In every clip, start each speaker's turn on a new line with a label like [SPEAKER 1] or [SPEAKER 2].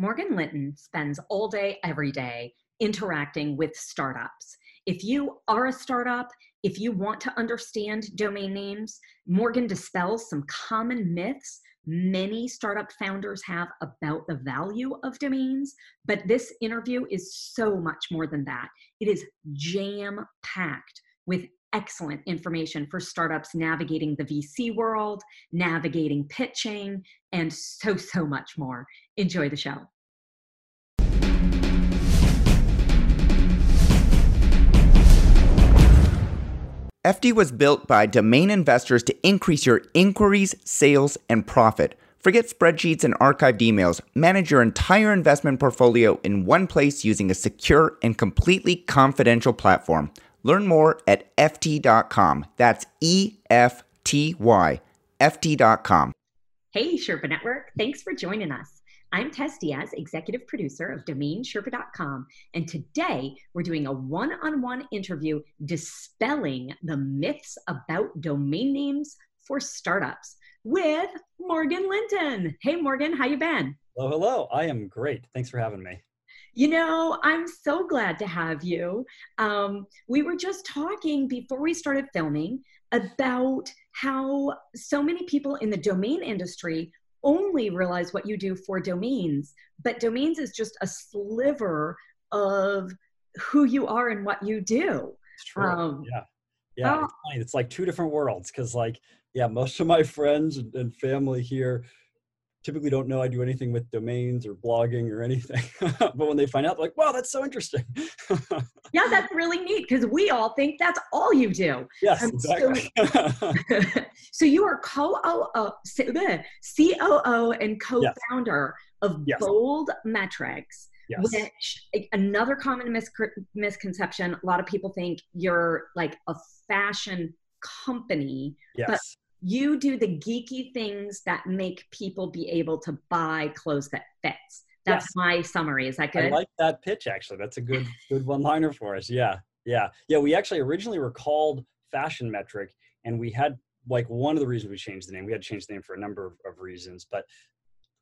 [SPEAKER 1] Morgan Linton spends all day, every day interacting with startups. If you are a startup, if you want to understand domain names, Morgan dispels some common myths many startup founders have about the value of domains. But this interview is so much more than that. It is jam packed with excellent information for startups navigating the VC world, navigating pitching, and so, so much more. Enjoy the show.
[SPEAKER 2] Efty was built by domain investors to increase your inquiries, sales, and profit. Forget spreadsheets and archived emails. Manage your entire investment portfolio in one place using a secure and completely confidential platform. Learn more at Efty.com. That's E F T Y, Efty.com.
[SPEAKER 1] Hey, Sherpa Network. Thanks for joining us. I'm Tess Diaz, executive producer of DomainSherpa.com, and today we're doing a one-on-one interview dispelling the myths about domain names for startups with Morgan Linton. Hey, Morgan, how you been?
[SPEAKER 3] Hello, hello. I am great. Thanks for having me.
[SPEAKER 1] You know, I'm so glad to have you. Um, we were just talking before we started filming about how so many people in the domain industry only realize what you do for domains, but domains is just a sliver of who you are and what you do.
[SPEAKER 3] It's true. Um, yeah. Yeah. Oh. It's, it's, like two different worlds because, like, yeah, most of my friends and, and family here typically don't know I do anything with domains or blogging or anything. but when they find out, like, wow, that's so interesting.
[SPEAKER 1] yeah, that's really neat because we all think that's all you do.
[SPEAKER 3] Yes, um, exactly.
[SPEAKER 1] So, so, you are co-COO and co-founder yes. of yes. Bold Metrics. Yes. Which another common mis- misconception, a lot of people think you're like a fashion company,
[SPEAKER 3] yes.
[SPEAKER 1] You do the geeky things that make people be able to buy clothes that fits. That's yes. my summary. Is that good?
[SPEAKER 3] i like that pitch actually. That's a good good one liner for us. Yeah yeah. Yeah we actually originally were called fashion metric and we had like one of the reasons we changed the name. We had to change the name for a number of, of reasons but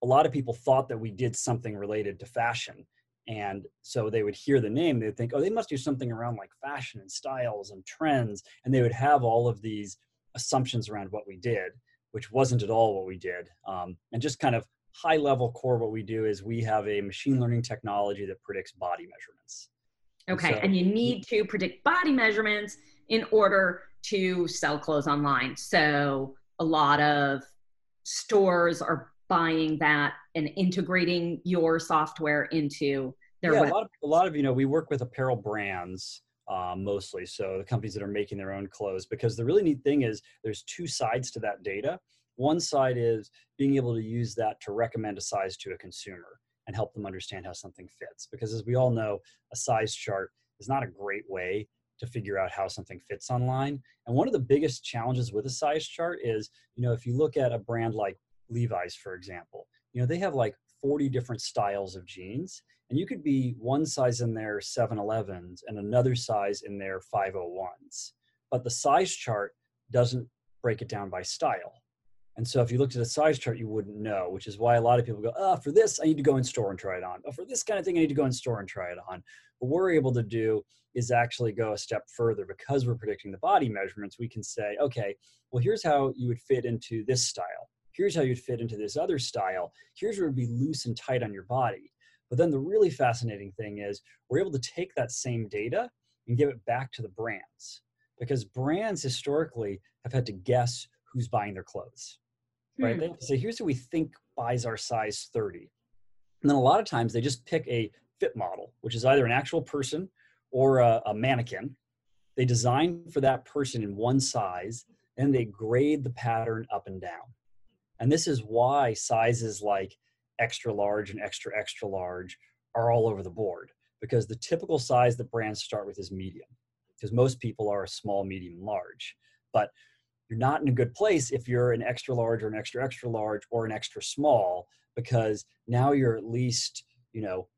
[SPEAKER 3] a lot of people thought that we did something related to fashion. And so they would hear the name they'd think oh they must do something around like fashion and styles and trends and they would have all of these assumptions around what we did, which wasn't at all what we did. Um, and just kind of high level core, what we do is we have a machine learning technology that predicts body measurements.
[SPEAKER 1] Okay, and, so, and you need to predict body measurements in order to sell clothes online. So a lot of stores are buying that and integrating your software into their
[SPEAKER 3] yeah,
[SPEAKER 1] web.
[SPEAKER 3] a lot of a lot of you know we work with apparel brands uh, mostly. So the companies that are making their own clothes, because the really neat thing is there's two sides to that data. One side is being able to use that to recommend a size to a consumer and help them understand how something fits. Because as we all know, a size chart is not a great way to figure out how something fits online. And one of the biggest challenges with a size chart is, you know, if you look at a brand like Levi's, for example, you know, they have like 40 different styles of jeans and you could be one size in their 7-elevens and another size in their 501s but the size chart doesn't break it down by style. And so if you looked at a size chart you wouldn't know which is why a lot of people go oh for this i need to go in store and try it on. Oh for this kind of thing i need to go in store and try it on. What we're able to do is actually go a step further. Because we're predicting the body measurements we can say okay well here's how you would fit into this style. Here's how you'd fit into this other style. Here's where it'd be loose and tight on your body but then the really fascinating thing is we're able to take that same data and give it back to the brands because brands historically have had to guess who's buying their clothes, right? Hmm. They say, here's who we think buys our size 30. And then a lot of times they just pick a fit model, which is either an actual person or a, a mannequin. They design for that person in one size and they grade the pattern up and down. And this is why sizes like extra large and extra extra large are all over the board because the typical size that brands start with is medium because most people are a small medium large but you're not in a good place if you're an extra large or an extra extra large or an extra small because now you're at least you know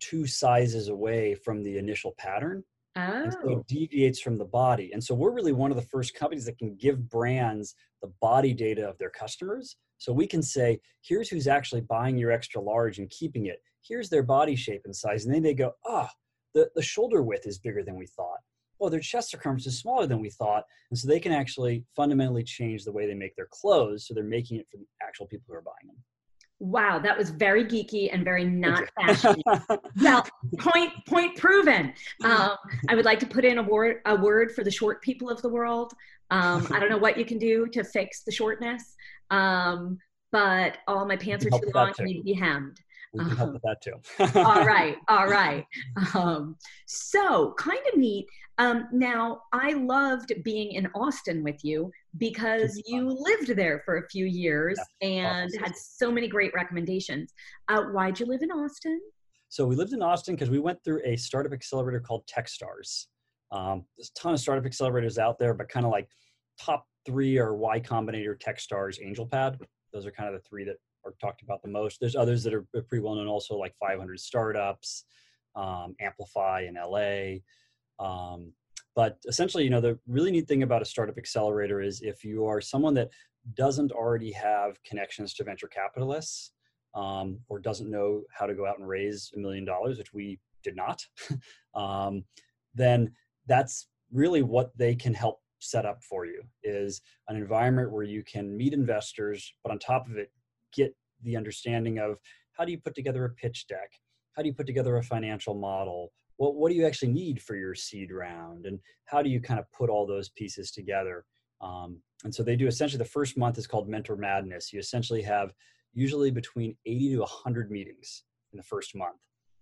[SPEAKER 3] two sizes away from the initial pattern
[SPEAKER 1] Oh.
[SPEAKER 3] so it deviates from the body. And so we're really one of the first companies that can give brands the body data of their customers So we can say, here's who's actually buying your extra large and keeping it. Here's their body shape and size. And then they go, ah, oh, the, the shoulder width is bigger than we thought. Oh, their chest circumference is smaller than we thought. And so they can actually fundamentally change the way they make their clothes. So they're making it for the actual people who are buying them.
[SPEAKER 1] Wow, that was very geeky and very not fashion. well, point point proven. Um, I would like to put in a word a word for the short people of the world. Um, I don't know what you can do to fix the shortness, um, but all my pants are too long and need to be hemmed.
[SPEAKER 3] We can help um, with that
[SPEAKER 1] too. all right, all right. Um, so kind of neat. Um, now, I loved being in Austin with you because you lived there for a few years yeah, and awesome. had so many great recommendations. Uh, why'd you live in Austin?
[SPEAKER 3] So we lived in Austin because we went through a startup accelerator called TechStars. Um, there's a ton of startup accelerators out there, but kind of like top three are Y Combinator, TechStars, AngelPad. Those are kind of the three that are talked about the most. There's others that are pretty well known also, like 500 Startups, um, Amplify in LA. Um, but essentially, you know, the really neat thing about a startup accelerator is if you are someone that doesn't already have connections to venture capitalists um, or doesn't know how to go out and raise a million dollars, which we did not, um, then that's really what they can help set up for you is an environment where you can meet investors, but on top of it, get the understanding of how do you put together a pitch deck? How do you put together a financial model? What, what do you actually need for your seed round? And how do you kind of put all those pieces together? Um, and so they do essentially the first month is called Mentor Madness. You essentially have usually between 80 to 100 meetings in the first month.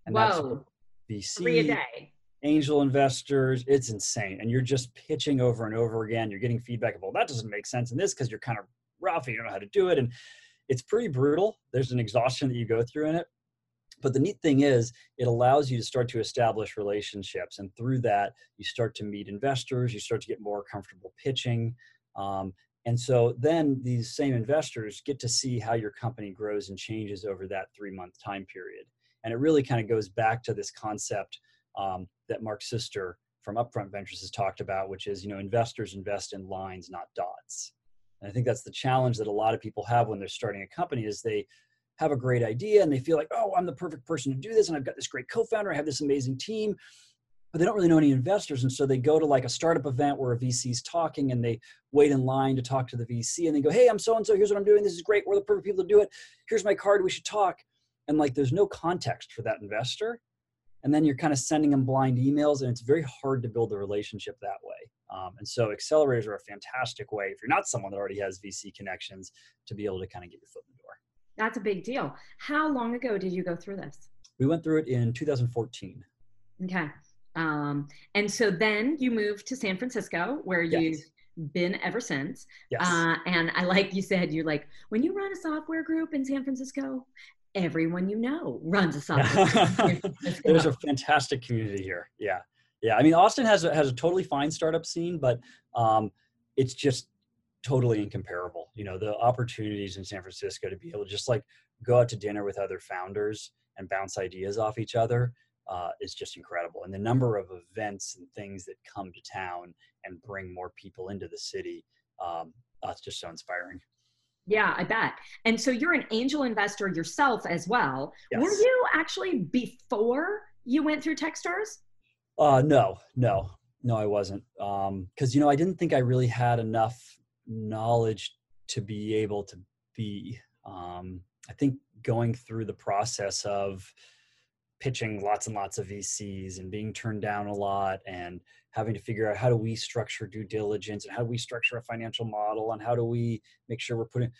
[SPEAKER 1] And Whoa.
[SPEAKER 3] that's VC,
[SPEAKER 1] Three a day.
[SPEAKER 3] Angel investors. It's insane. And you're just pitching over and over again. You're getting feedback of, well, that doesn't make sense in this because you're kind of rough and you don't know how to do it. And it's pretty brutal. There's an exhaustion that you go through in it. But the neat thing is, it allows you to start to establish relationships. And through that, you start to meet investors, you start to get more comfortable pitching. Um, and so then these same investors get to see how your company grows and changes over that three month time period. And it really kind of goes back to this concept um, that Mark Suster from Upfront Ventures has talked about, which is, you know, investors invest in lines, not dots. And I think that's the challenge that a lot of people have when they're starting a company is they have a great idea and they feel like, oh, I'm the perfect person to do this. And I've got this great co-founder. I have this amazing team, but they don't really know any investors. And so they go to like a startup event where a VC is talking and they wait in line to talk to the VC and they go, hey, I'm so-and-so, here's what I'm doing. This is great. We're the perfect people to do it. Here's my card. We should talk. And like, there's no context for that investor. And then you're kind of sending them blind emails and it's very hard to build a relationship that way. Um, and so accelerators are a fantastic way, if you're not someone that already has VC connections, to be able to kind of get your foot in the door.
[SPEAKER 1] That's a big deal. How long ago did you go through this?
[SPEAKER 3] We went through it in 2014.
[SPEAKER 1] Okay. Um, and so then you moved to San Francisco, where yes. you've been ever since.
[SPEAKER 3] Yes. Uh,
[SPEAKER 1] and I like you said, you're like, when you run a software group in San Francisco, everyone you know runs a software.
[SPEAKER 3] There's a fantastic community here. Yeah. Yeah, I mean, Austin has a, has a totally fine startup scene, but um, it's just totally incomparable. You know, the opportunities in San Francisco to be able to just like go out to dinner with other founders and bounce ideas off each other uh, is just incredible. And the number of events and things that come to town and bring more people into the city, um, that's just so inspiring.
[SPEAKER 1] Yeah, I bet. And so you're an angel investor yourself as well.
[SPEAKER 3] Yes.
[SPEAKER 1] Were you actually before you went through Techstars?
[SPEAKER 3] Uh, no, no, no, I wasn't. Um, cause you know, I didn't think I really had enough knowledge to be able to be, um, I think going through the process of pitching lots and lots of VCs and being turned down a lot and having to figure out how do we structure due diligence and how do we structure a financial model and how do we make sure we're putting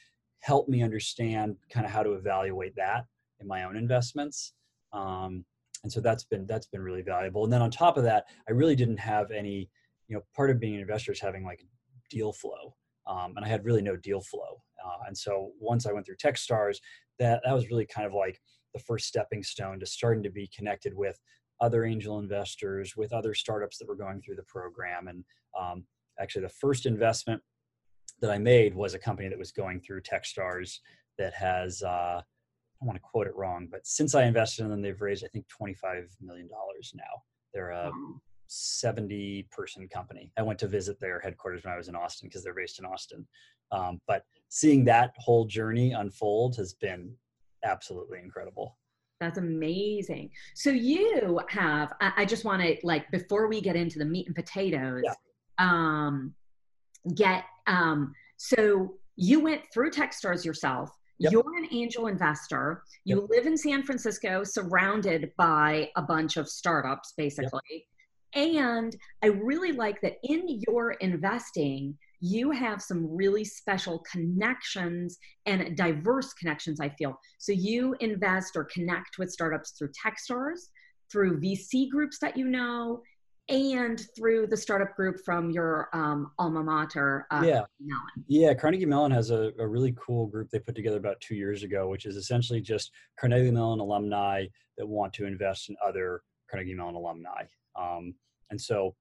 [SPEAKER 3] help me understand kind of how to evaluate that in my own investments. Um, and so that's been that's been really valuable. And then on top of that i really didn't have any you know part of being an investor is having like deal flow um, and i had really no deal flow. Uh, and so once i went through techstars that that was really kind of like the first stepping stone to starting to be connected with other angel investors with other startups that were going through the program and um, actually the first investment that i made was a company that was going through techstars that has uh, I don't want to quote it wrong, but since I invested in them, they've raised I think 25 million dollars now. They're a 70 person company. I went to visit their headquarters when I was in Austin because they're based in Austin. Um, but seeing that whole journey unfold has been absolutely incredible.
[SPEAKER 1] That's amazing. So you have, I, I just want to like, before we get into the meat and potatoes, yeah. um, get, um, so you went through Techstars yourself. Yep. You're an angel investor. You yep. live in San Francisco, surrounded by a bunch of startups, basically. Yep. And I really like that in your investing, you have some really special connections and diverse connections, I feel. So you invest or connect with startups through Techstars, through VC groups that you know, and through the startup group from your um, alma mater, uh,
[SPEAKER 3] yeah. Mellon. Yeah, Carnegie Mellon has a, a, really cool group they put together about two years ago, which is essentially just Carnegie Mellon alumni that want to invest in other Carnegie Mellon alumni. Um, and so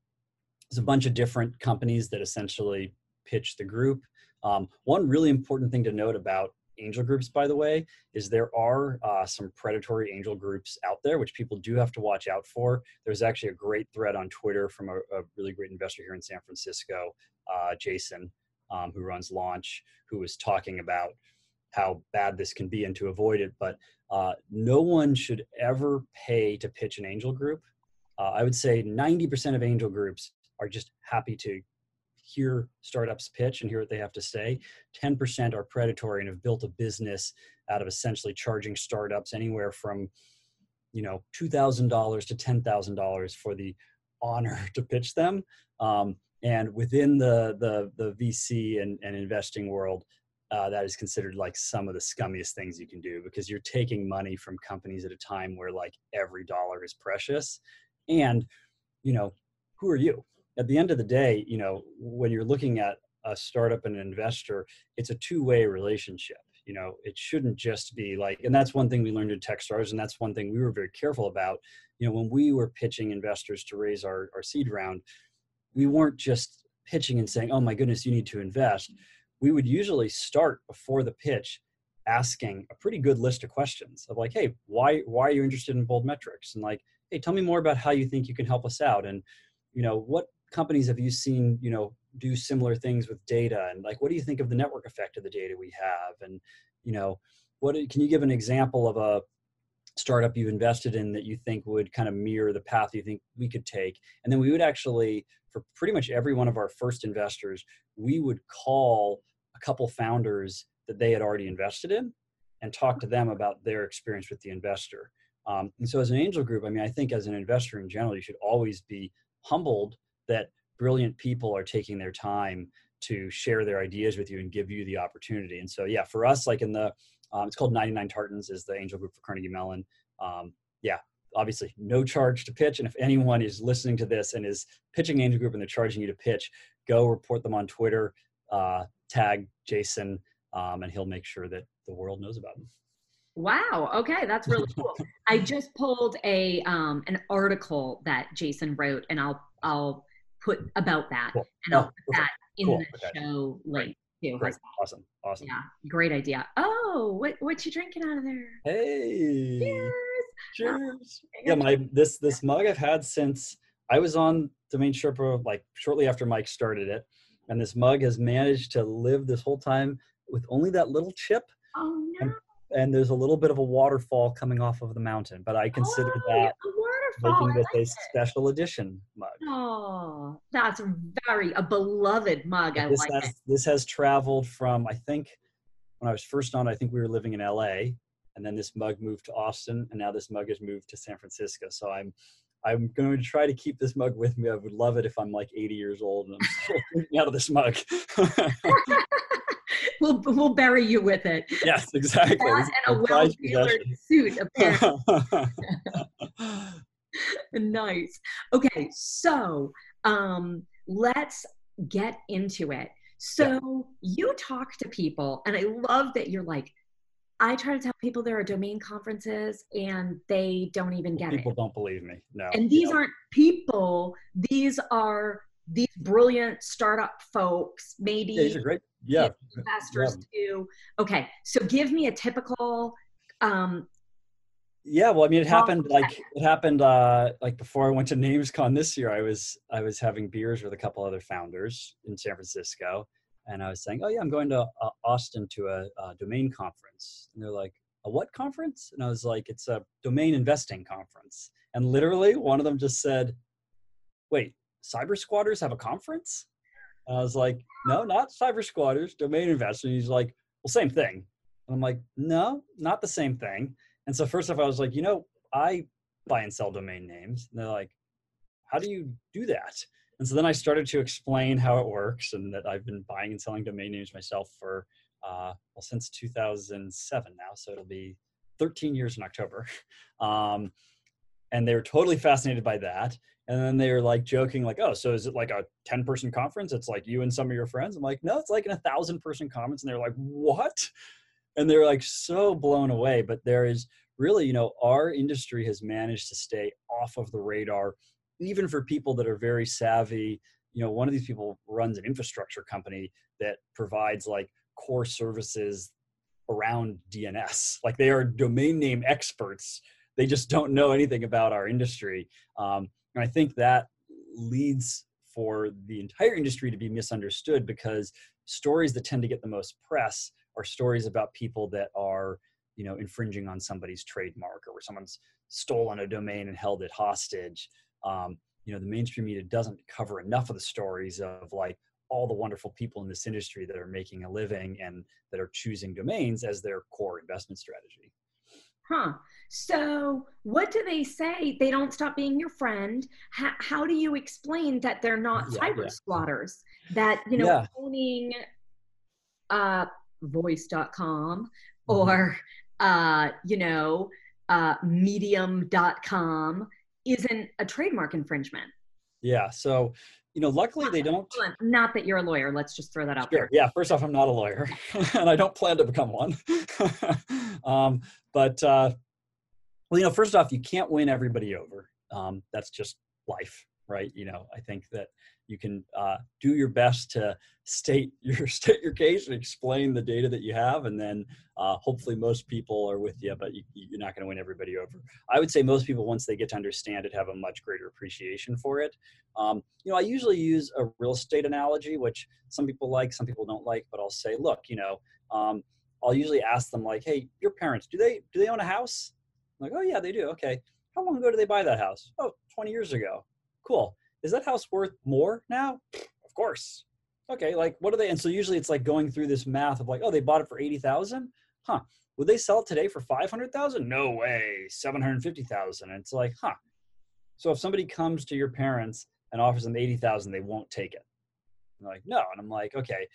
[SPEAKER 3] there's a bunch of different companies that essentially pitch the group. Um, one really important thing to note about angel groups, by the way, is there are uh, some predatory angel groups out there, which people do have to watch out for. There's actually a great thread on Twitter from a, a really great investor here in San Francisco, uh, Jason, um, who runs Launch, who was talking about how bad this can be and to avoid it. But uh, no one should ever pay to pitch an angel group. Uh, I would say 90% of angel groups are just happy to hear startups pitch and hear what they have to say. 10% are predatory and have built a business out of essentially charging startups anywhere from you know $2,000 to $10,000 for the honor to pitch them. Um, and within the, the, the VC and, and investing world, uh, that is considered like some of the scummiest things you can do because you're taking money from companies at a time where like every dollar is precious. And, you know, who are you? At the end of the day, you know, when you're looking at a startup and an investor, it's a two-way relationship. You know, it shouldn't just be like, and that's one thing we learned at Techstars, and that's one thing we were very careful about. You know, when we were pitching investors to raise our, our seed round, we weren't just pitching and saying, oh my goodness, you need to invest. We would usually start before the pitch asking a pretty good list of questions of like, hey, why why are you interested in bold metrics? And like, hey, tell me more about how you think you can help us out. And you know, what companies have you seen you know do similar things with data? And like what do you think of the network effect of the data we have? And you know what can you give an example of a startup you've invested in that you think would kind of mirror the path you think we could take? And then we would actually for pretty much every one of our first investors we would call a couple founders that they had already invested in and talk to them about their experience with the investor. Um, and so as an angel group i mean i think as an investor in general you should always be humbled that brilliant people are taking their time to share their ideas with you and give you the opportunity. And so, yeah, for us, like in the, um, it's called 99 Tartans is the angel group for Carnegie Mellon. Um, yeah, obviously no charge to pitch. And if anyone is listening to this and is pitching angel group and they're charging you to pitch, go report them on Twitter, uh, tag Jason, um, and he'll make sure that the world knows about them.
[SPEAKER 1] Wow. Okay, that's really cool. I just pulled a um, an article that Jason wrote, and I'll I'll put about that, cool. and I'll oh, put that in cool. the okay. show link too.
[SPEAKER 3] Great. Awesome. Awesome.
[SPEAKER 1] Yeah. Great idea. Oh, what what you drinking out of there?
[SPEAKER 3] Hey. Cheers. Oh, Cheers. Oh, yeah, my this this mug I've had since I was on Domain Sherpa like shortly after Mike started it, and this mug has managed to live this whole time with only that little chip.
[SPEAKER 1] Oh no.
[SPEAKER 3] And, and there's a little bit of a waterfall coming off of the mountain, but I consider oh, that making this like a special edition mug.
[SPEAKER 1] Oh, that's very a beloved mug. I
[SPEAKER 3] this
[SPEAKER 1] like
[SPEAKER 3] has,
[SPEAKER 1] it.
[SPEAKER 3] This has traveled from I think when I was first on, I think we were living in LA, and then this mug moved to Austin, and now this mug has moved to San Francisco. So I'm I'm going to try to keep this mug with me. I would love it if I'm like 80 years old and I'm still out of this mug.
[SPEAKER 1] we'll we'll bury you with it.
[SPEAKER 3] Yes, exactly.
[SPEAKER 1] That and a well tailored suit, apparently. nice. Okay, so um, let's get into it. So yeah. you talk to people, and I love that you're like, I try to tell people there are domain conferences and they don't even get
[SPEAKER 3] people
[SPEAKER 1] it.
[SPEAKER 3] People don't believe me. No.
[SPEAKER 1] And these aren't people, these are these brilliant startup folks, maybe
[SPEAKER 3] yeah, these are great. Yeah.
[SPEAKER 1] Investors yeah. too. Okay. So give me a typical um,
[SPEAKER 3] Yeah, well, I mean, it happened like it happened uh, like before I went to NamesCon this year. I was I was having beers with a couple other founders in San Francisco, and I was saying, "Oh yeah, I'm going to uh, Austin to a, a, domain conference," and they're like, "A what conference?" And I was like, "It's a domain investing conference." And literally, one of them just said, "Wait, cyber squatters have a conference?" And I was like, "No, not cyber squatters, domain investing." He's like, "Well, same thing." And I'm like, "No, not the same thing." And so first off, I was like, you know, I buy and sell domain names. And they're like, how do you do that? And so then I started to explain how it works and that I've been buying and selling domain names myself for, uh, well, since 2007 now. So it'll be 13 years in October. Um, and they were totally fascinated by that. And then they were like joking, like, oh, so is it like a 10 person conference? It's like you and some of your friends. I'm like, no, it's like an a thousand person conference. And they're like, what? And they're like so blown away but there is really you know our industry has managed to stay off of the radar even for people that are very savvy. You know one of these people runs an infrastructure company that provides like core services around dns like they are domain name experts. They just don't know anything about our industry. Um, and i think that leads for the entire industry to be misunderstood because stories that tend to get the most press are stories about people that are you know infringing on somebody's trademark or where someone's stolen a domain and held it hostage um, you know the mainstream media doesn't cover enough of the stories of like all the wonderful people in this industry that are making a living and that are choosing domains as their core investment strategy.
[SPEAKER 1] Huh. So what do they say? They don't stop being your friend. How, how do you explain that they're not yeah, cyber yeah. squatters? That you know yeah. owning uh voice.com mm-hmm. or uh, you know uh, medium.com isn't a trademark infringement.
[SPEAKER 3] Yeah so you know luckily not, they don't
[SPEAKER 1] not that you're a lawyer. Let's just throw that out
[SPEAKER 3] sure.
[SPEAKER 1] there.
[SPEAKER 3] Yeah first off i'm not a lawyer and i don't plan to become one. Um, but uh, well you know first off you can't win everybody over. Um, that's just life right? You know i think that you can uh, do your best to state your state your case and explain the data that you have and then uh, hopefully most people are with you but you, are not going to win everybody over. I would say most people once they get to understand it have a much greater appreciation for it. Um, you know i usually use a real estate analogy which some people like some people don't like but i'll say look you know um, i'll usually ask them like hey your parents do they do they own a house I'm like oh yeah they do okay. How long ago did they buy that house? Oh 20 years ago. Cool is that house worth more now? Of course. Okay, like what are they? And so usually it's like going through this math of like, oh, they bought it for 80,000? Huh. Would they sell it today for 500,000? No way. 750,000. And it's like, huh. So if somebody comes to your parents and offers them 80,000, they won't take it. And like, no. And I'm like, okay,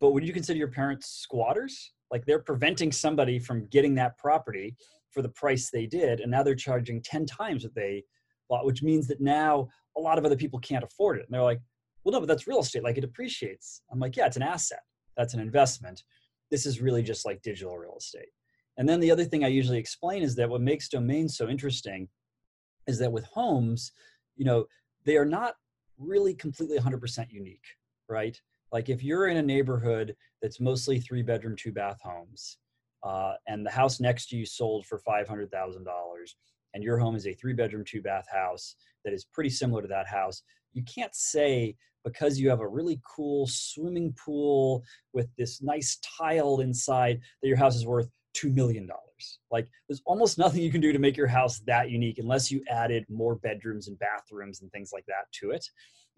[SPEAKER 3] but would you consider your parents squatters? Like they're preventing somebody from getting that property for the price they did. And now they're charging 10 times what they bought, which means that now a lot of other people can't afford it. And they're like, well, no, but that's real estate. Like it appreciates. I'm like, yeah, it's an asset. That's an investment. This is really just like digital real estate. And then the other thing I usually explain is that what makes domains so interesting is that with homes, you know, they are not really completely 100% unique, right? Like if you're in a neighborhood that's mostly three bedroom, two bath homes, uh, and the house next to you sold for $500,000, and your home is a three bedroom, two bath house that is pretty similar to that house, you can't say because you have a really cool swimming pool with this nice tile inside that your house is worth $2 million. Like there's almost nothing you can do to make your house that unique unless you added more bedrooms and bathrooms and things like that to it.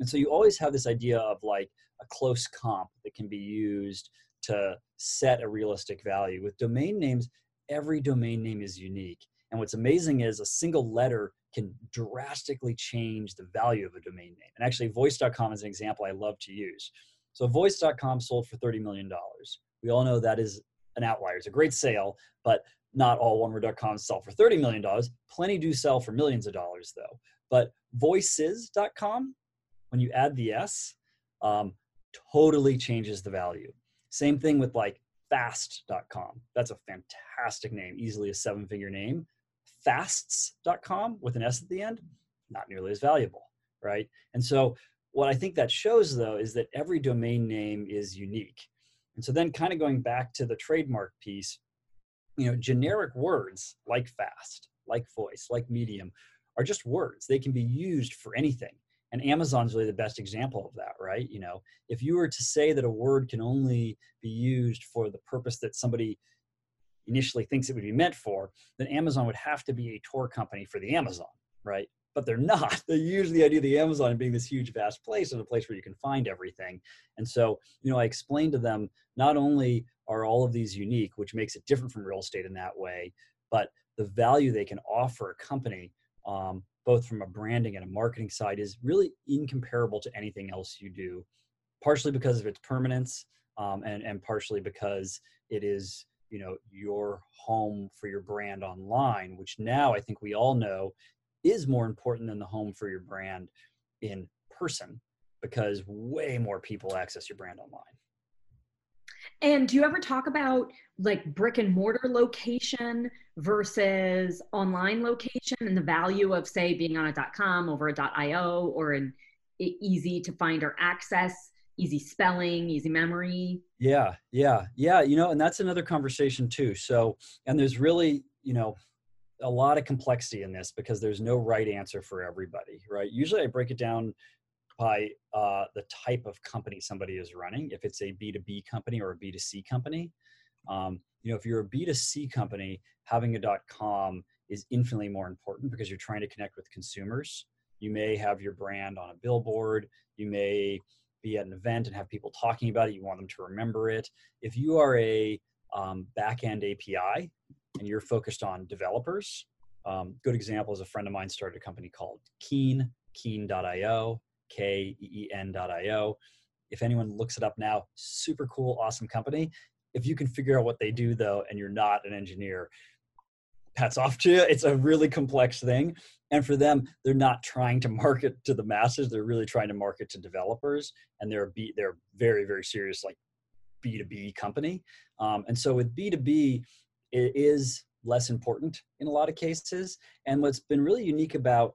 [SPEAKER 3] And so you always have this idea of like a close comp that can be used to set a realistic value. With domain names, every domain name is unique. And what's amazing is a single letter can drastically change the value of a domain name. And actually, voice.com is an example I love to use. So, voice.com sold for $30 million. We all know that is an outlier. It's a great sale, but not all oneword.coms sell for $30 million. Plenty do sell for millions of dollars, though. But voices.com, when you add the S, um, totally changes the value. Same thing with like fast.com. That's a fantastic name, easily a seven figure name fasts.com with an S at the end, not nearly as valuable, right? And so what I think that shows though is that every domain name is unique. And so then kind of going back to the trademark piece, you know, generic words like fast, like voice, like medium, are just words. They can be used for anything. And Amazon's really the best example of that, right? You know, if you were to say that a word can only be used for the purpose that somebody initially thinks it would be meant for, then Amazon would have to be a tour company for the Amazon, right? But they're not. They use the idea of the Amazon being this huge, vast place and a place where you can find everything. And so, you know, I explained to them not only are all of these unique, which makes it different from real estate in that way, but the value they can offer a company, um, both from a branding and a marketing side, is really incomparable to anything else you do. Partially because of its permanence, um, and and partially because it is you know your home for your brand online which now i think we all know is more important than the home for your brand in person because way more people access your brand online.
[SPEAKER 1] And do you ever talk about like brick and mortar location versus online location and the value of say being on a .com over a .io or an easy to find or access easy spelling, easy memory.
[SPEAKER 3] Yeah, yeah, yeah. You know, and that's another conversation too. So, and there's really, you know, a lot of complexity in this because there's no right answer for everybody, right? Usually I break it down by uh, the type of company somebody is running. If it's a B2B company or a B2C company, um, you know, if you're a B2C company, having a .com is infinitely more important because you're trying to connect with consumers. You may have your brand on a billboard. You may be at an event and have people talking about it. You want them to remember it. If you are a um, backend API and you're focused on developers, um, good example is a friend of mine started a company called Keen, keen.io, K-E-E-N.io. If anyone looks it up now, super cool, awesome company. If you can figure out what they do though, and you're not an engineer, hats off to you. It's a really complex thing. And for them, they're not trying to market to the masses. They're really trying to market to developers. And they're B, they're very, very serious, like B2B company. Um, and so with B2B, it is less important in a lot of cases. And what's been really unique about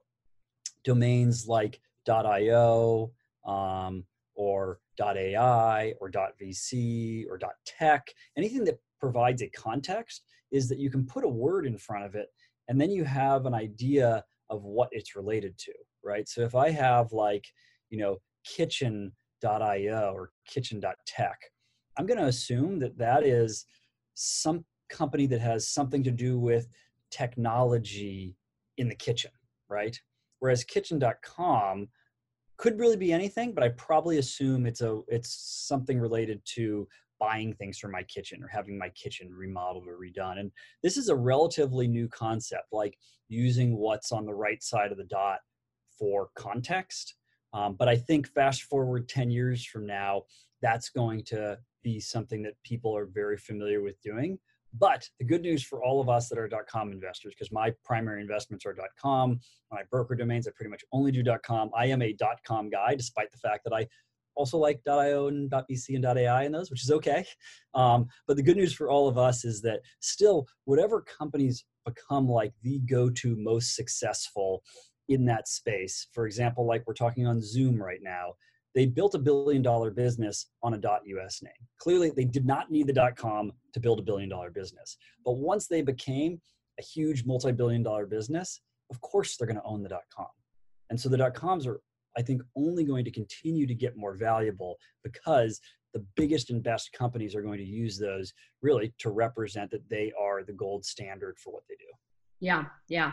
[SPEAKER 3] domains like .io um, or .ai or .vc or .tech, anything that provides a context is that you can put a word in front of it and then you have an idea of what it's related to, right? So if I have like, you know, kitchen.io or kitchen.tech, I'm going to assume that that is some company that has something to do with technology in the kitchen, right? Whereas kitchen.com could really be anything, but I probably assume it's a it's something related to buying things for my kitchen or having my kitchen remodeled or redone. And this is a relatively new concept, like using what's on the right side of the dot for context. Um, but I think fast forward 10 years from now, that's going to be something that people are very familiar with doing. But the good news for all of us that are .com investors, because my primary investments are .com. I broker domains, I pretty much only do .com. I am a .com guy, despite the fact that I also like .io and .vc and .ai in those, which is okay. Um, but the good news for all of us is that still, whatever companies become like the go-to most successful in that space, for example, like we're talking on Zoom right now, they built a billion dollar business on a .us name. Clearly, they did not need the .com to build a billion dollar business. But once they became a huge multi-billion dollar business, of course they're going to own the .com. And so the .coms are I think only going to continue to get more valuable because the biggest and best companies are going to use those really to represent that they are the gold standard for what they do.
[SPEAKER 1] Yeah, yeah.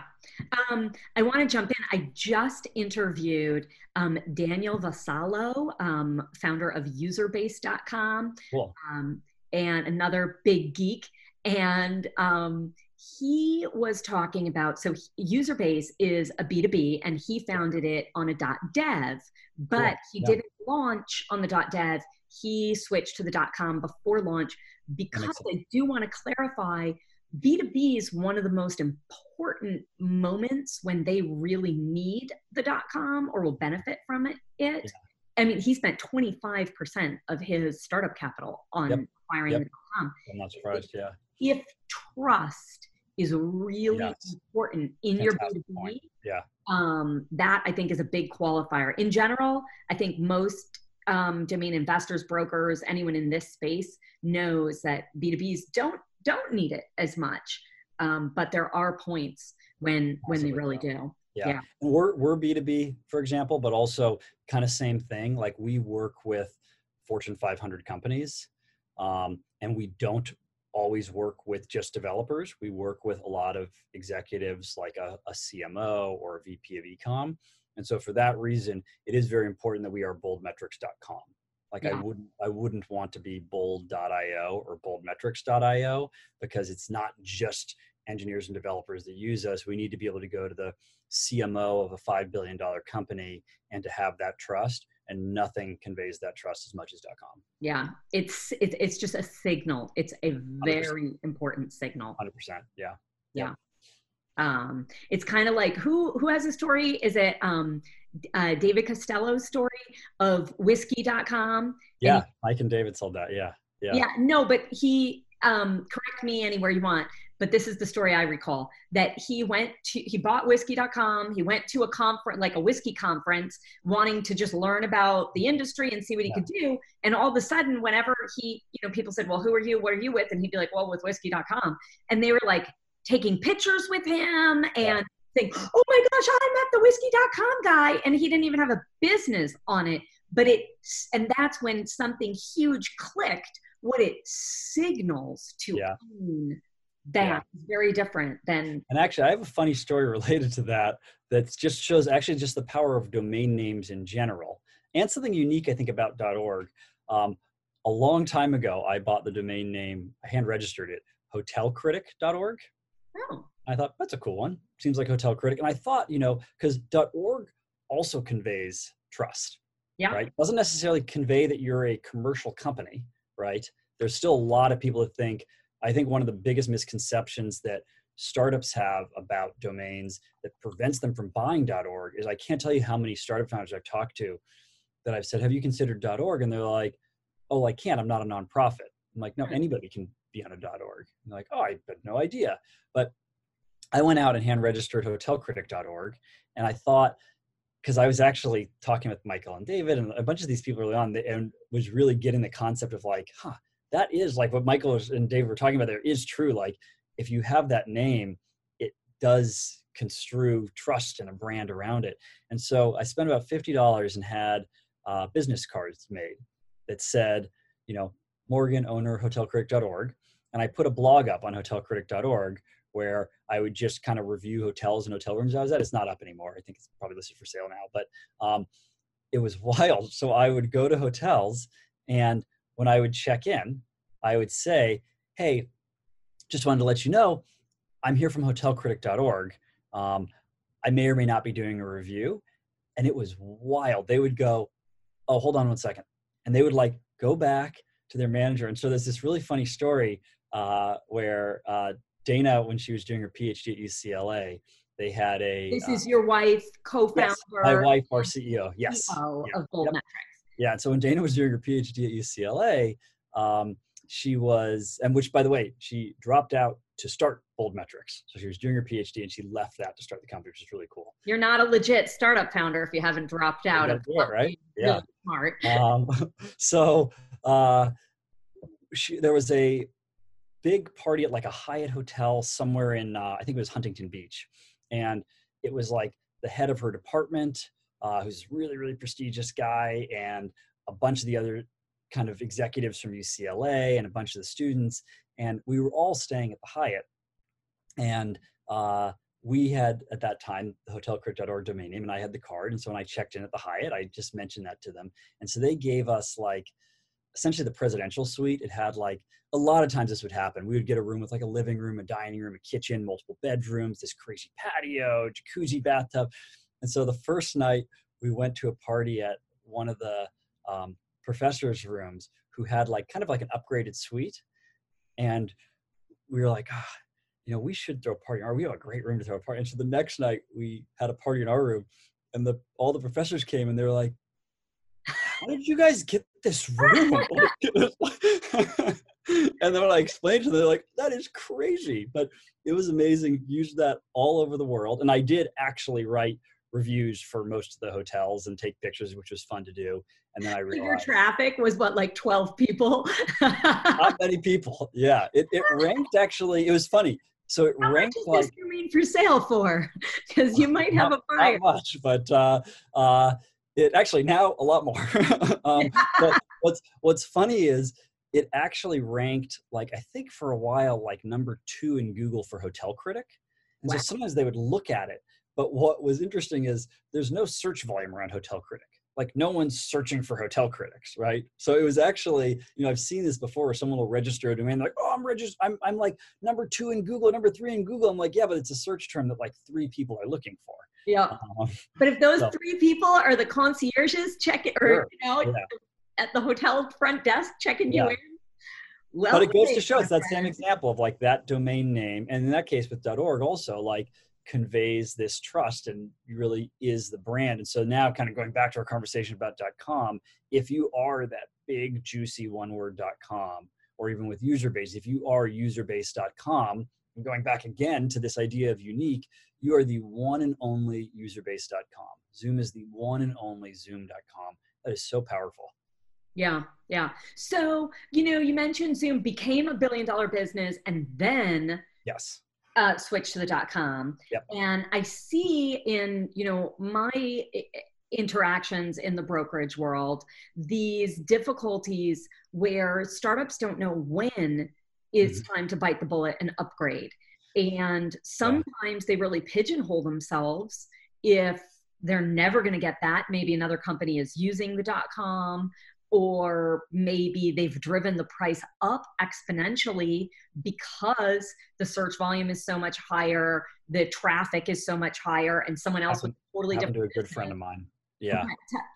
[SPEAKER 1] Um, I want to jump in. I just interviewed um, Daniel Vassallo, um, founder of userbase.com, cool. Um, and another big geek. And um, he was talking about so userbase is a b2b and he founded it on a dot dev but cool. he yeah. didn't launch on the dot dev he switched to the dot com before launch because i do want to clarify b2b is one of the most important moments when they really need the dot com or will benefit from it, it. Yeah. i mean he spent 25% of his startup capital on yep. acquiring yep. the com
[SPEAKER 3] i'm not surprised yeah
[SPEAKER 1] if trust is really yes. important in Fantastic your B2B.
[SPEAKER 3] Yeah.
[SPEAKER 1] Um, that I think is a big qualifier. In general, I think most um, domain investors, brokers, anyone in this space knows that B2Bs don't don't need it as much. Um, but there are points when when they really do.
[SPEAKER 3] yeah.
[SPEAKER 1] Yeah.
[SPEAKER 3] We're we're b2b for example but also kind of same thing like we work with fortune 500 companies um, and we don't always work with just developers. We work with a lot of executives like a, a cmo or a vp of ecom and so for that reason it is very important that we are boldmetrics.com like i wouldn't i wouldn't want to be bold.io or boldmetrics.io because it's not just engineers and developers that use us. We need to be able to go to the CMO of a $5 billion company and to have that trust and nothing conveys that trust as much as .com.
[SPEAKER 1] Yeah, it's it's it's just a signal. It's a very important signal.
[SPEAKER 3] 100%. Yeah. Yeah.
[SPEAKER 1] Um, it's kind of like who who has a story? Is it um, uh, David Castello's story of whiskey.com?
[SPEAKER 3] Yeah. Mike and David sold that. Yeah. Yeah.
[SPEAKER 1] Yeah, no, but he um, correct me anywhere you want. But this is the story I recall that he went to he bought whiskey.com. He went to a conference like a whiskey conference, wanting to just learn about the industry and see what he
[SPEAKER 3] Yeah.
[SPEAKER 1] could do. And all of a sudden, whenever he, you know, people said, "Well, who are you? What are you with?" and he'd be like, "Well, with whiskey.com," and they were like taking pictures with him and.
[SPEAKER 3] Yeah.
[SPEAKER 1] Saying, oh my gosh, I met the whiskey.com guy, and he didn't even have a business on it. But it, and that's when something huge clicked what it signals to
[SPEAKER 3] Yeah.
[SPEAKER 1] own that
[SPEAKER 3] Yeah.
[SPEAKER 1] is very different than
[SPEAKER 3] And actually, I have a funny story related to that that just shows actually just the power of domain names in general and something unique, I think, about .org. Um, a long time ago, I bought the domain name, I hand registered it, hotelcritic.org.
[SPEAKER 1] oh
[SPEAKER 3] I thought that's a cool one. Seems like Hotel Critic. And I thought, you know, because .org also conveys trust.
[SPEAKER 1] Yeah.
[SPEAKER 3] Right. Doesn't necessarily convey that you're a commercial company, right? There's still a lot of people that think, I think one of the biggest misconceptions that startups have about domains that prevents them from buying .org is I can't tell you how many startup founders I've talked to that I've said, have you considered .org? And they're like, oh, I can't, I'm not a nonprofit. I'm like, no,
[SPEAKER 1] hmm.
[SPEAKER 3] anybody can be on a .org. And they're like, oh, I had no idea. But I went out and hand registered hotelcritic.org and I thought, because I was actually talking with Michael and David and a bunch of these people early on and was really getting the concept of like, huh, that is like what Michael and Dave were talking about there is true. Like if you have that name, it does construe trust and a brand around it. And so I spent about $50 and had uh, business cards made that said, you know, Morgan owner hotelcritic.org. And I put a blog up on hotelcritic.org where I would just kind of review hotels and hotel rooms I was at. It's not up anymore. I think it's probably listed for sale now, but um, it was wild. So I would go to hotels and when I would check in, I would say, Hey, just wanted to let you know, I'm here from hotelcritic.org. Um, I may or may not be doing a review. And it was wild. They would go, Oh, hold on one second. And they would like go back to their manager. And so there's this really funny story uh, where uh, Dana, when she was doing her PhD at UCLA, they had a
[SPEAKER 1] this
[SPEAKER 3] uh,
[SPEAKER 1] is your wife co-founder
[SPEAKER 3] yes, my wife, our CEO. Yes,
[SPEAKER 1] CEO
[SPEAKER 3] Yeah.
[SPEAKER 1] of Bold
[SPEAKER 3] Yep.
[SPEAKER 1] Metrics.
[SPEAKER 3] Yeah. So when Dana was doing her PhD at UCLA, um, she was, and which by the way, she dropped out to start Bold Metrics. So she was doing her PhD and she left that to start the company, which is really cool.
[SPEAKER 1] You're not a legit startup founder if you haven't dropped out of
[SPEAKER 3] it, right?
[SPEAKER 1] Really
[SPEAKER 3] Yeah.
[SPEAKER 1] smart.
[SPEAKER 3] um, so uh, she, there was a big party at like a Hyatt hotel somewhere in uh, I think it was Huntington Beach, and it was like the head of her department, uh, who's really really prestigious guy, and a bunch of the other kind of executives from UCLA and a bunch of the students, and we were all staying at the Hyatt, and uh, we had at that time the hotelcritic.org domain name, and I had the card, and so when I checked in at the Hyatt, I just mentioned that to them, and so they gave us like essentially the presidential suite. It had like a lot of times this would happen. We would get a room with like a living room, a dining room, a kitchen, multiple bedrooms, this crazy patio, jacuzzi, bathtub. And so the first night we went to a party at one of the um, professors' rooms who had like kind of like an upgraded suite. And we were like, ah, you know, we should throw a party. We have a great room to throw a party. And so the next night we had a party in our room and the all the professors came and they were like, how did you guys get this room? and then when I explained to them, they're like, that is crazy. But it was amazing. Used that all over the world. And I did actually write reviews for most of the hotels and take pictures, which was fun to do. And then I
[SPEAKER 1] Your traffic was what, like 12 people?
[SPEAKER 3] not many people. Yeah. It, it ranked actually, it was funny. so it
[SPEAKER 1] How
[SPEAKER 3] ranked
[SPEAKER 1] much is
[SPEAKER 3] like
[SPEAKER 1] this domain for sale for? Because you might have
[SPEAKER 3] not,
[SPEAKER 1] a buyer.
[SPEAKER 3] not much, but uh, uh, it actually now a lot more. um, but what's what's funny is it actually ranked like I think for a while like number two in Google for Hotel Critic, and
[SPEAKER 1] Wow.
[SPEAKER 3] so sometimes they would look at it. But what was interesting is there's no search volume around Hotel Critic. Like no one's searching for hotel critics, right? So it was actually, you know, I've seen this before where someone will register a domain like, oh, I'm registered, I'm, I'm like number two in Google, number three in Google. I'm like, yeah, but it's a search term that like three people are looking for.
[SPEAKER 1] Yeah.
[SPEAKER 3] Um,
[SPEAKER 1] But if those
[SPEAKER 3] So-
[SPEAKER 1] three people are the concierges checking, or
[SPEAKER 3] Sure.
[SPEAKER 1] you know,
[SPEAKER 3] Yeah.
[SPEAKER 1] at the hotel front desk checking you in, well,
[SPEAKER 3] but it goes to show it's that same example of like that domain name and in that case with org also like conveys this trust and really is the brand. And so now kind of going back to our conversation about. com if you are that big juicy one word. com or even with userbase if you are userbase.com and going back again to this idea of unique you are the one and only userbase.com zoom is the one and only zoom.com that is so powerful.
[SPEAKER 1] Yeah, yeah. So, you know, you mentioned Zoom became a billion dollar business and then
[SPEAKER 3] yes
[SPEAKER 1] uh, switched to the dot com.
[SPEAKER 3] Yep.
[SPEAKER 1] And I see in, you know, my interactions in the brokerage world, these difficulties where startups don't know when it's
[SPEAKER 3] Mm-hmm.
[SPEAKER 1] time to bite the bullet and upgrade. And sometimes they really pigeonhole themselves if they're never going to get that. Maybe another company is using the dot com, or maybe they've driven the price up exponentially because the search volume is so much higher, the traffic is so much higher, and someone else with a totally
[SPEAKER 3] happened
[SPEAKER 1] different
[SPEAKER 3] to a good friend of mine yeah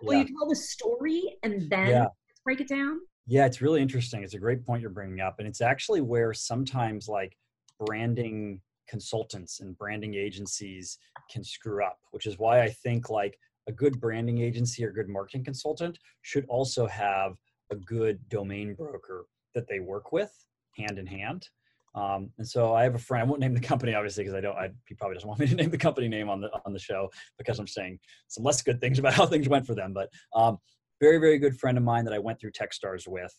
[SPEAKER 1] Will
[SPEAKER 3] Yeah.
[SPEAKER 1] you tell the story and then
[SPEAKER 3] Yeah.
[SPEAKER 1] break it down?
[SPEAKER 3] Yeah, it's really interesting. It's a great point you're bringing up. And it's actually where sometimes like branding consultants and branding agencies can screw up, which is why I think like a good branding agency or good marketing consultant should also have a good domain broker that they work with hand in hand. Um, and so I have a friend. I won't name the company obviously because I don't. I, he probably doesn't want me to name the company name on the on the show because I'm saying some less good things about how things went for them. But um, very very good friend of mine that I went through TechStars with.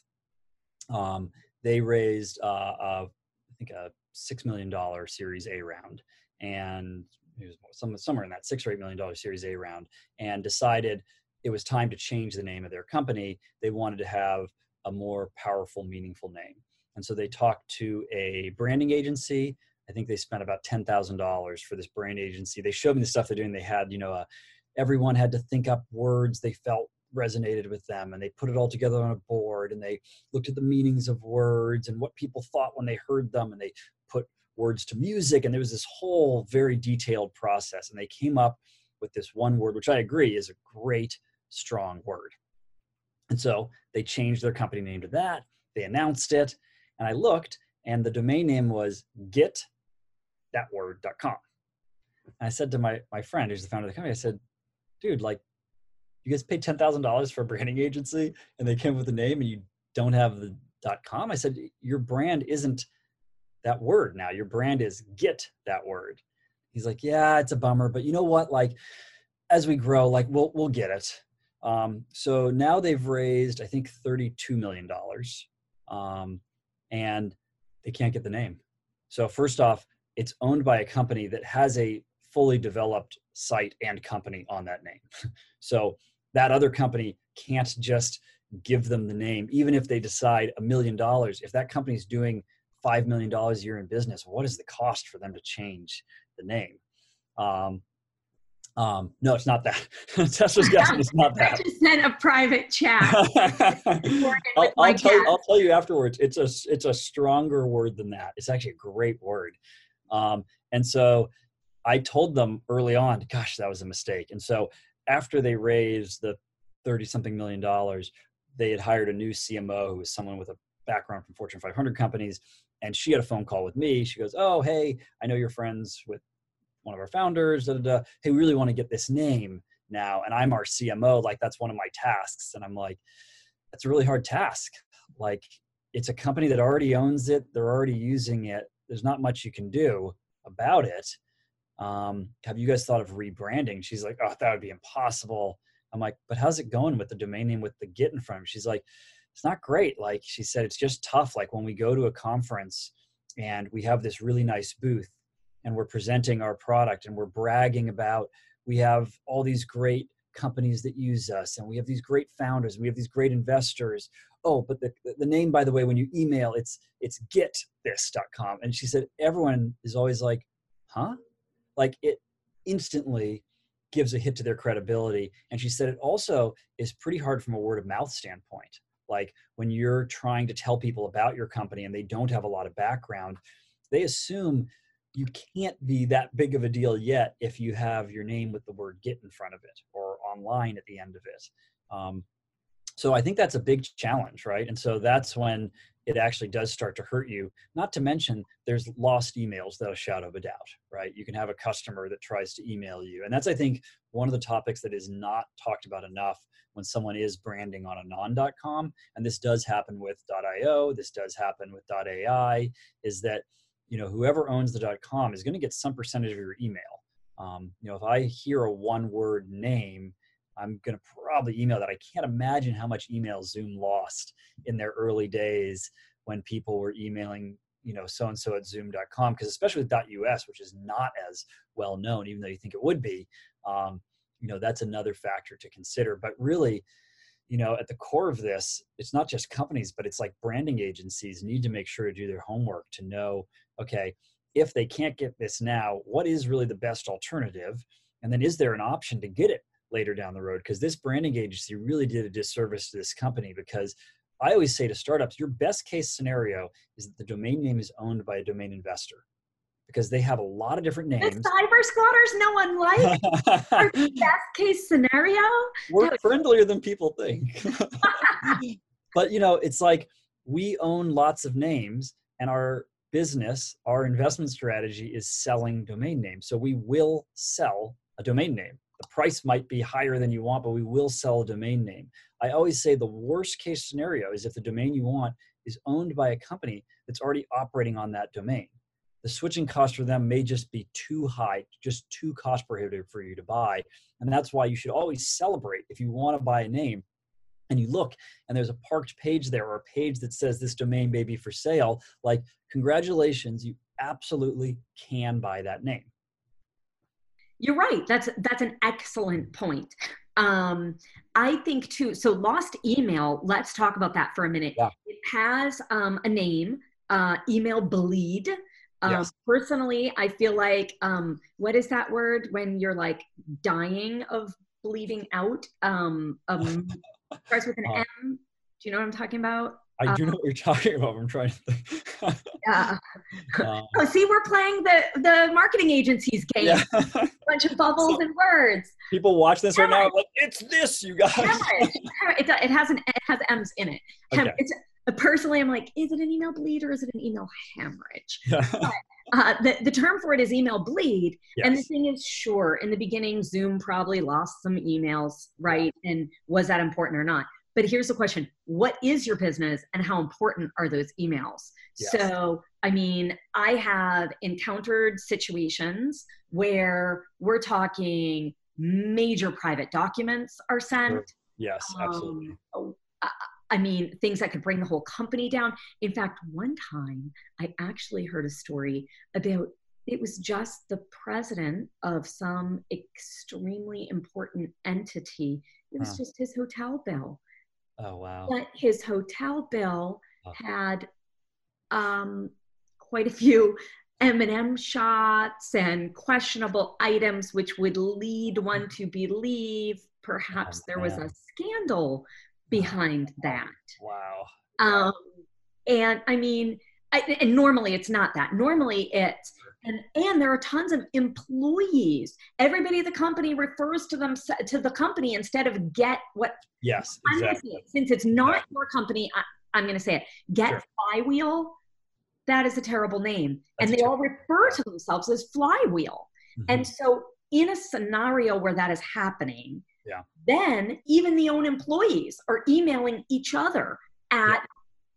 [SPEAKER 3] Um, they raised uh, I think a six million dollar Series A round, and it was some, somewhere in that six or eight million dollar Series A round, and decided it was time to change the name of their company. They wanted to have a more powerful, meaningful name, and so they talked to a branding agency. I think they spent about ten thousand dollars for this brand agency. They showed me the stuff they're doing. They had, you know, a, everyone had to think up words they felt resonated with them and they put it all together on a board and they looked at the meanings of words and what people thought when they heard them and they put words to music and there was this whole very detailed process and they came up with this one word which i agree is a great strong word and so they changed their company name to that they announced it and i looked and the domain name was getthatword.com and i said to my my friend who's the founder of the company i said dude like you guys paid ten thousand dollars for a branding agency, and they came up with a name, and you don't have the .com. I said your brand isn't that word now. Your brand is get that word. He's like, yeah, it's a bummer, but you know what? Like, as we grow, like we'll we'll get it. Um, so now they've raised, I think, thirty-two million dollars, um, and they can't get the name. So first off, it's owned by a company that has a fully developed site and company on that name. so that other company can't just give them the name, even if they decide a million dollars. If that company's doing five million dollars a year in business, what is the cost for them to change the name? Um, um, no, it's not that. Tesla's guessing it's not
[SPEAKER 1] I
[SPEAKER 3] that.
[SPEAKER 1] just sent a private chat.
[SPEAKER 3] I'll, I'll tell you. I'll tell you afterwards. It's a it's a stronger word than that. It's actually a great word. Um, and so I told them early on, gosh, that was a mistake. And so after they raised the thirty something million dollars, they had hired a new CMO who was someone with a background from Fortune 500 companies. And she had a phone call with me. She goes, "Oh, hey, I know you're friends with one of our founders. Da, da, da. Hey, we really want to get this name now, and I'm our CMO. Like that's one of my tasks." And I'm like, "That's a really hard task. Like it's a company that already owns it. They're already using it. There's not much you can do about it. Um, have you guys thought of rebranding?" She's like, "Oh, that would be impossible." I'm like, "But how's it going with the domain name with the Git in front?" She's like, "It's not great." Like she said, it's just tough. Like when we go to a conference and we have this really nice booth and we're presenting our product and we're bragging about we have all these great companies that use us and we have these great founders and we have these great investors. Oh but the, the name by the way when you email it's it's getthis.com and she said everyone is always like huh? Like it instantly gives a hit to their credibility. And she said it also is pretty hard from a word of mouth standpoint like when you're trying to tell people about your company and they don't have a lot of background they assume you can't be that big of a deal yet if you have your name with the word get in front of it or online at the end of it. Um, so I think that's a big challenge, right? And so that's when it actually does start to hurt you. Not to mention, there's lost emails that a shadow of a doubt, right? You can have a customer that tries to email you. And that's, I think, one of the topics that is not talked about enough when someone is branding on a non.com. And this does happen with .io, this does happen with .ai, is that you know whoever owns the .com is going to get some percentage of your email. Um, you know, if I hear a one-word name, I'm going to probably email that. I can't imagine how much email Zoom lost in their early days when people were emailing, you know, so and so at Zoom.com, because especially with .us, which is not as well known, even though you think it would be. Um, you know, that's another factor to consider. But really, you know at the core of this it's not just companies but it's like branding agencies need to make sure to do their homework to know okay if they can't get this now what is really the best alternative and then is there an option to get it later down the road because this branding agency really did a disservice to this company because i always say to startups your best case scenario is that the domain name is owned by a domain investor because they have a lot of different names.
[SPEAKER 1] The cyber squatters, no one likes. best case scenario.
[SPEAKER 3] We're friendlier than people think. but you know, it's like we own lots of names, and our business, our investment strategy is selling domain names. So we will sell a domain name. The price might be higher than you want, but we will sell a domain name. I always say the worst case scenario is if the domain you want is owned by a company that's already operating on that domain the switching cost for them may just be too high, just too cost prohibitive for you to buy. And that's why you should always celebrate if you want to buy a name and you look and there's a parked page there or a page that says this domain may be for sale, like, congratulations, you absolutely can buy that name.
[SPEAKER 1] You're right. That's that's an excellent point. Um, I think too. So lost email. Let's talk about that for a minute. Yeah. It has um, a name. Uh, email bleed um, yes. Personally, I feel like um, what is that word when you're like dying of bleeding out? Um, um, starts with an uh, M. Do you know what I'm talking about?
[SPEAKER 3] I do know um, what you're talking about. I'm trying to think.
[SPEAKER 1] yeah. Um, oh, see, we're playing the the marketing agency's game. Yeah. A bunch of bubbles so, and words.
[SPEAKER 3] People watch this right now, like it's this, you guys.
[SPEAKER 1] it, it has an it has M's in it. Okay. It's personally, I'm like, is it an email bleed or is it an email hemorrhage? but, uh, the, the term for it is email bleed. Yes. And the thing is, sure, in the beginning, Zoom probably lost some emails, right? And was that important or not? But here's the question What is your business and how important are those emails? Yes. So, I mean, I have encountered situations where we're talking major private documents are sent.
[SPEAKER 3] Yes, absolutely. Um,
[SPEAKER 1] I mean, things that could bring the whole company down. In fact, one time I actually heard a story about it was just the president of some extremely important entity. It was huh. just his hotel bill.
[SPEAKER 3] Oh, wow.
[SPEAKER 1] But his hotel bill oh. had um, quite a few M&M shots and questionable items, which would lead one hmm. to believe perhaps oh, there was a scandal behind that.
[SPEAKER 3] Wow.
[SPEAKER 1] Um, and I mean, I, and normally it's not that. Normally it's and and there are tons of employees. Everybody at the company refers to them to the company instead of get what.
[SPEAKER 3] Yes, exactly.
[SPEAKER 1] It, since it's not yeah. your company, I, am going to say it. Get sure. Flywheel. That is a terrible name, That's and they all refer to themselves as Flywheel. Mm-hmm. And so, in a scenario where that is happening,
[SPEAKER 3] yeah.
[SPEAKER 1] Then even the own employees are emailing each other at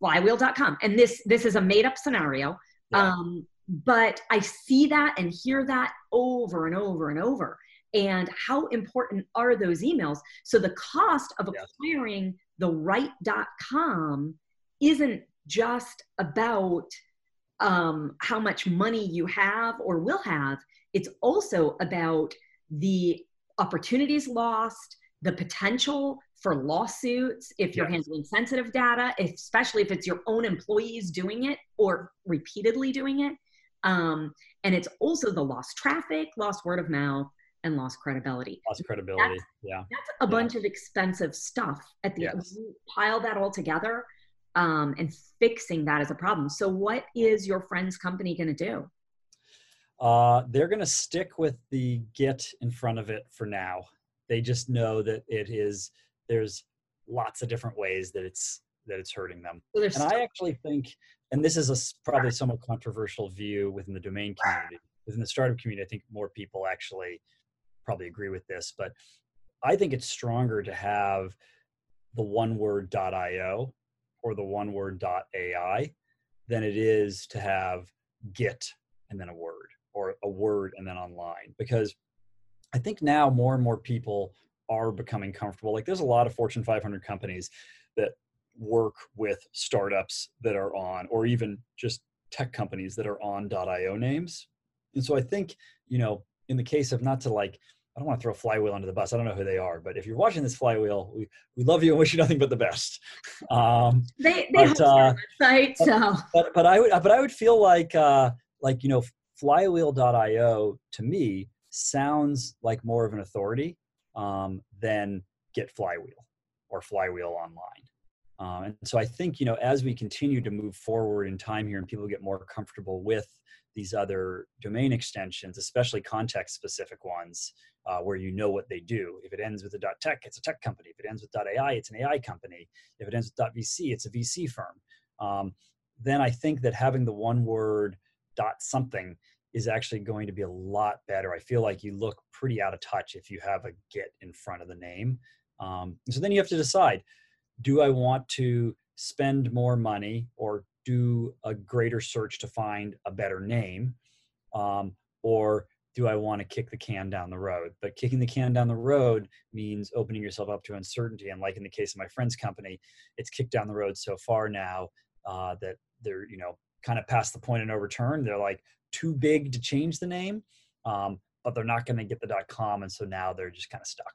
[SPEAKER 1] yeah. flywheel.com. And this this is a made up scenario. Yeah. Um, but I see that and hear that over and over and over. And how important are those emails? So the cost of acquiring the right.com isn't just about um, how much money you have or will have. It's also about the opportunities lost, the potential for lawsuits if you're yes. handling sensitive data, especially if it's your own employees doing it or repeatedly doing it. Um, and it's also the lost traffic, lost word of mouth, and lost credibility.
[SPEAKER 3] Lost credibility.
[SPEAKER 1] That's,
[SPEAKER 3] yeah.
[SPEAKER 1] That's a yeah. bunch of expensive stuff at the yes. Pile that all together um, and fixing that as a problem. So, what is your friend's company going to do?
[SPEAKER 3] Uh, they're going to stick with the get in front of it for now. They just know that it is there's lots of different ways that it's that it's hurting them. So and I actually think, and this is a probably somewhat controversial view within the domain community, within the startup community. I think more people actually probably agree with this, but I think it's stronger to have the one word .io or the one word .ai than it is to have git and then a word or a word and then online because I think now more and more people are becoming comfortable. Like there's a lot of Fortune 500 companies that work with startups that are on, or even just tech companies that are on .io names. And so I think, you know, in the case of not to like, I don't want to throw Flywheel under the bus. I don't know who they are, but if you're watching this Flywheel, we, we love you and wish you nothing but the best.
[SPEAKER 1] Um, they they but, uh, website, so.
[SPEAKER 3] But, but I would but I would feel like uh, like you know Flywheel.io to me sounds like more of an authority um, than Get Flywheel or Flywheel Online. Um, and so I think, you know, as we continue to move forward in time here and people get more comfortable with these other domain extensions, especially context specific ones, uh, where you know what they do. If it ends with a .tech, it's a tech company. If it ends with .ai, it's an AI company. If it ends with .vc, it's a VC firm. Um, then I think that having the one word dot something is actually going to be a lot better. I feel like you look pretty out of touch if you have a get in front of the name. Um, so then you have to decide do I want to spend more money or do a greater search to find a better name? Um, or do I want to kick the can down the road? But kicking the can down the road means opening yourself up to uncertainty. And like in the case of my friend's company, it's kicked down the road so far now uh, that they're, you know, kind of past the point of no return. They're like, too big to change the name, um, but they're not going to get the dot .com, and so now they're just kind of stuck.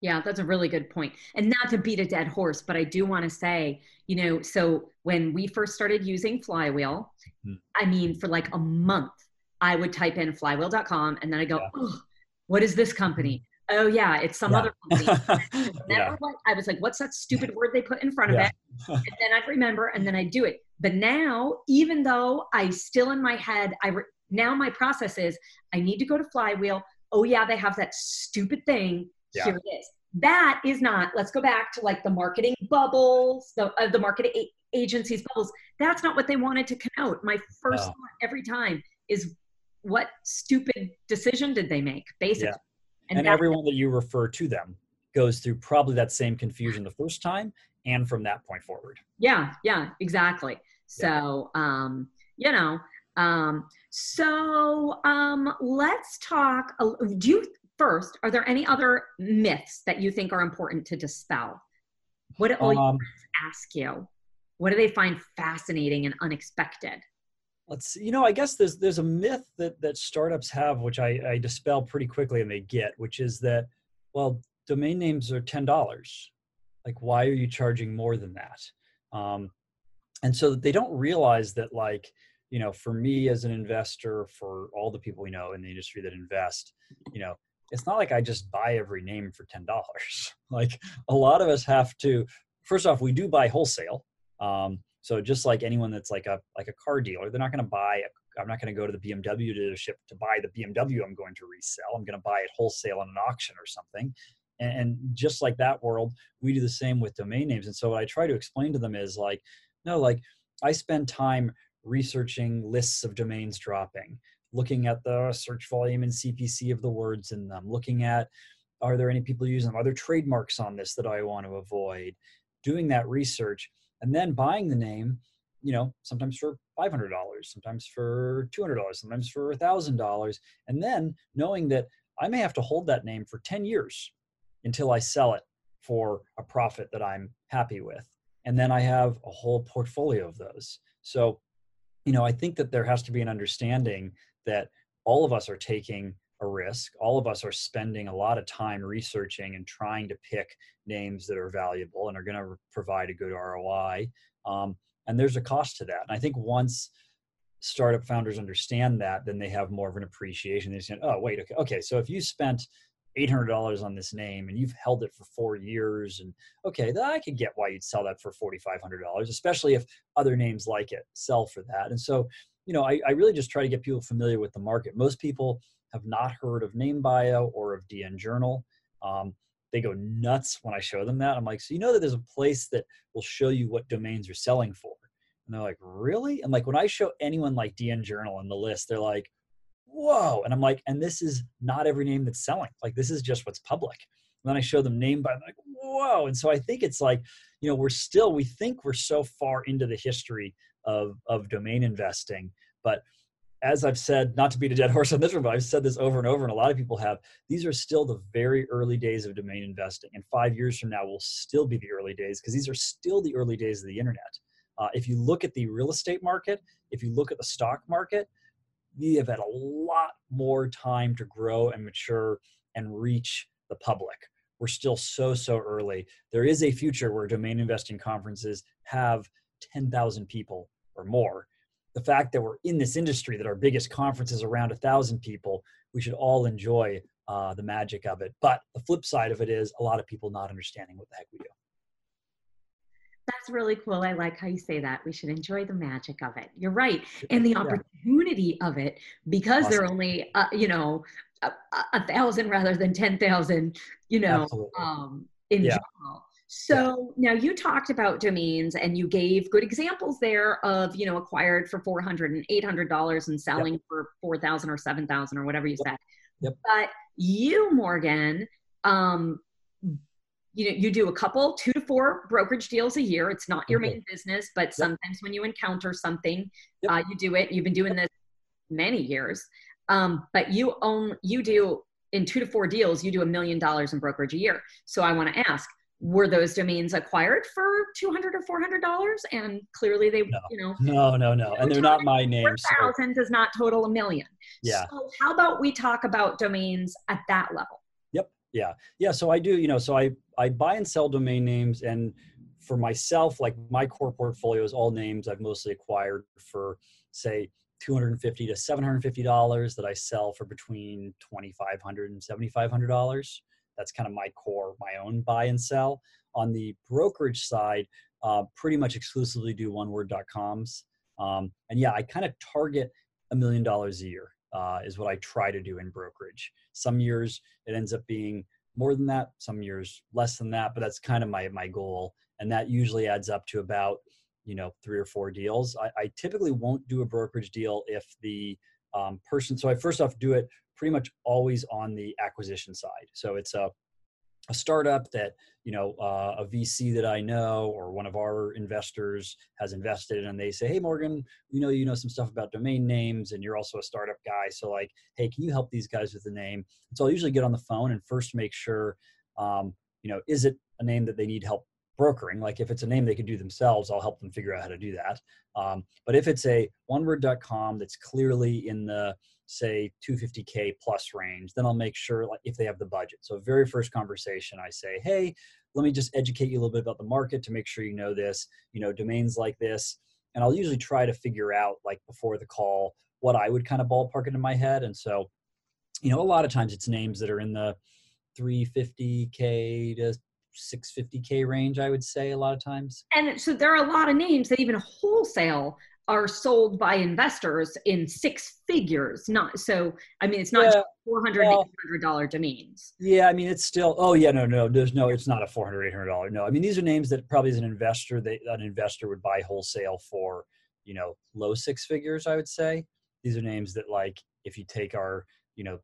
[SPEAKER 1] Yeah, that's a really good point. And not to beat a dead horse, but I do want to say, you know, so when we first started using Flywheel, mm-hmm. I mean, for like a month, I would type in flywheel.com and then I go, yeah. oh, what is this company? oh yeah, it's some yeah. other company. yeah. I was like, what's that stupid word they put in front of it? and then I'd remember and then I'd do it. But now, even though I still in my head, I re- now my process is I need to go to Flywheel. Oh yeah, they have that stupid thing. Here it is. That is not. Let's go back to like the marketing bubbles, the uh, the marketing a- agencies bubbles. That's not what they wanted to connote. My first thought every time is, what stupid decision did they make? Basically,
[SPEAKER 3] and, and everyone that you refer to them goes through probably that same confusion the first time and from that point forward
[SPEAKER 1] yeah yeah exactly so um you know um so um let's talk do you first are there any other myths that you think are important to dispel? What do um, ask you? What do they find fascinating and unexpected?
[SPEAKER 3] Let's you know i guess there's there's a myth that that startups have which i i dispel pretty quickly and they get which is that well domain names are ten dollars. Like why are you charging more than that? Um, and so they don't realize that like you know for me as an investor for all the people we know in the industry that invest you know it's not like i just buy every name for ten dollars like a lot of us have to first off we do buy wholesale um, so just like anyone that's like a like a car dealer, they're not going to buy. i am not going to go to the BMW dealership to buy the BMW I'm going to resell. I'm going to buy it wholesale on an auction or something. And, and just like that world, we do the same with domain names. And so what I try to explain to them is like, no, like I spend time researching lists of domains dropping, looking at the search volume and CPC of the words in them, looking at are there any people using them? Are there trademarks on this that I want to avoid? Doing that research and then buying the name you know sometimes for $500 sometimes for $200 sometimes for $1000 and then knowing that i may have to hold that name for 10 years until i sell it for a profit that i'm happy with and then i have a whole portfolio of those so you know, I think that there has to be an understanding that all of us are taking a risk. All of us are spending a lot of time researching and trying to pick names that are valuable and are going to provide a good ROI. Um, and there's a cost to that. And I think once startup founders understand that, then they have more of an appreciation. They say, "Oh, wait, okay, okay. So if you spent $800 on this name and you've held it for four years, and okay, then I could get why you'd sell that for $4,500, especially if other names like it sell for that." And so, you know, I, I really just try to get people familiar with the market. Most people have not heard of NameBio or of DN Journal. Um, they go nuts when I show them that. I'm like, so you know that there's a place that will show you what domains are selling for. And they're like, really? And like when I show anyone like DN Journal on the list, they're like, whoa. And I'm like, and this is not every name that's selling. Like this is just what's public. And then I show them NameBio like, whoa. And so I think it's like, you know, we're still, we think we're so far into the history of of domain investing, but as I've said, not to beat a dead horse on this one, but I've said this over and over, and a lot of people have. These are still the very early days of domain investing, and five years from now will still be the early days because these are still the early days of the internet. Uh, if you look at the real estate market, if you look at the stock market, we have had a lot more time to grow and mature and reach the public. We're still so so early. There is a future where domain investing conferences have 10,000 people or more the fact that we're in this industry, that our biggest conference is around a thousand people, we should all enjoy uh, the magic of it. But the flip side of it is a lot of people not understanding what the heck we do.
[SPEAKER 1] That's really cool. I like how you say that. We should enjoy the magic of it. You're right. And the opportunity yeah. of it, because awesome. they're only, uh, you know, a, a, thousand rather than 10,000, you know, um, in yeah. general. So now you talked about domains and you gave good examples there of, you know, acquired for 400 and 800 dollars and selling yep. for 4,000 or 7,000 or whatever you
[SPEAKER 3] yep.
[SPEAKER 1] said.
[SPEAKER 3] Yep.
[SPEAKER 1] But you, Morgan, um, you know, you do a couple, two to four brokerage deals a year. It's not your okay. main business, but sometimes when you encounter something, uh, you do it. You've been doing this many years. Um, but you own, you do in two to four deals, you do a million dollars in brokerage a year. So I want to ask, were those domains acquired for 200 or 400 dollars? And clearly they
[SPEAKER 3] no.
[SPEAKER 1] you know
[SPEAKER 3] no no no. And they're not my names
[SPEAKER 1] thousand so. does not total a million.
[SPEAKER 3] Yeah.
[SPEAKER 1] So how about we talk about domains at that level?
[SPEAKER 3] Yep. Yeah. Yeah so i do you know so i i buy and sell domain names and for myself like my core portfolio is all names i've mostly acquired for say 250 to 750 dollars that i sell for between 2500 and 7500 dollars that's kind of my core, my own buy and sell. On the brokerage side, uh, pretty much exclusively do oneword.coms. Um, and yeah, I kind of target a million dollars a year uh, is what I try to do in brokerage. Some years it ends up being more than that, some years less than that, but that's kind of my my goal, and that usually adds up to about you know three or four deals. I, I typically won't do a brokerage deal if the um, person. So I first off do it pretty much always on the acquisition side. So it's a a startup that you know uh, a VC that I know or one of our investors has invested in, and they say, "Hey, Morgan, you know you know some stuff about domain names, and you're also a startup guy. So like, hey, can you help these guys with the name?" so I'll usually get on the phone and first make sure, um, you know, is it a name that they need help brokering? Like, if it's a name they could do themselves, I'll help them figure out how to do that. Um, but if it's a oneword.com that's clearly in the say 250k plus range then i'll make sure like if they have the budget so very first conversation i say hey let me just educate you a little bit about the market to make sure you know this you know domains like this and i'll usually try to figure out like before the call what i would kind of ballpark into my head and so you know a lot of times it's names that are in the 350k to 650k range i would say a lot of times.
[SPEAKER 1] And so there are a lot of names that even wholesale are sold by investors in six figures not so i mean it's not yeah, 400 well, 800 dollar domains.
[SPEAKER 3] Yeah i mean it's still oh yeah no no there's no it's not a 400 800 dollar no. I mean these are names that probably as an investor they an investor would buy wholesale for you know low six figures i would say. These are names that like if you take our you know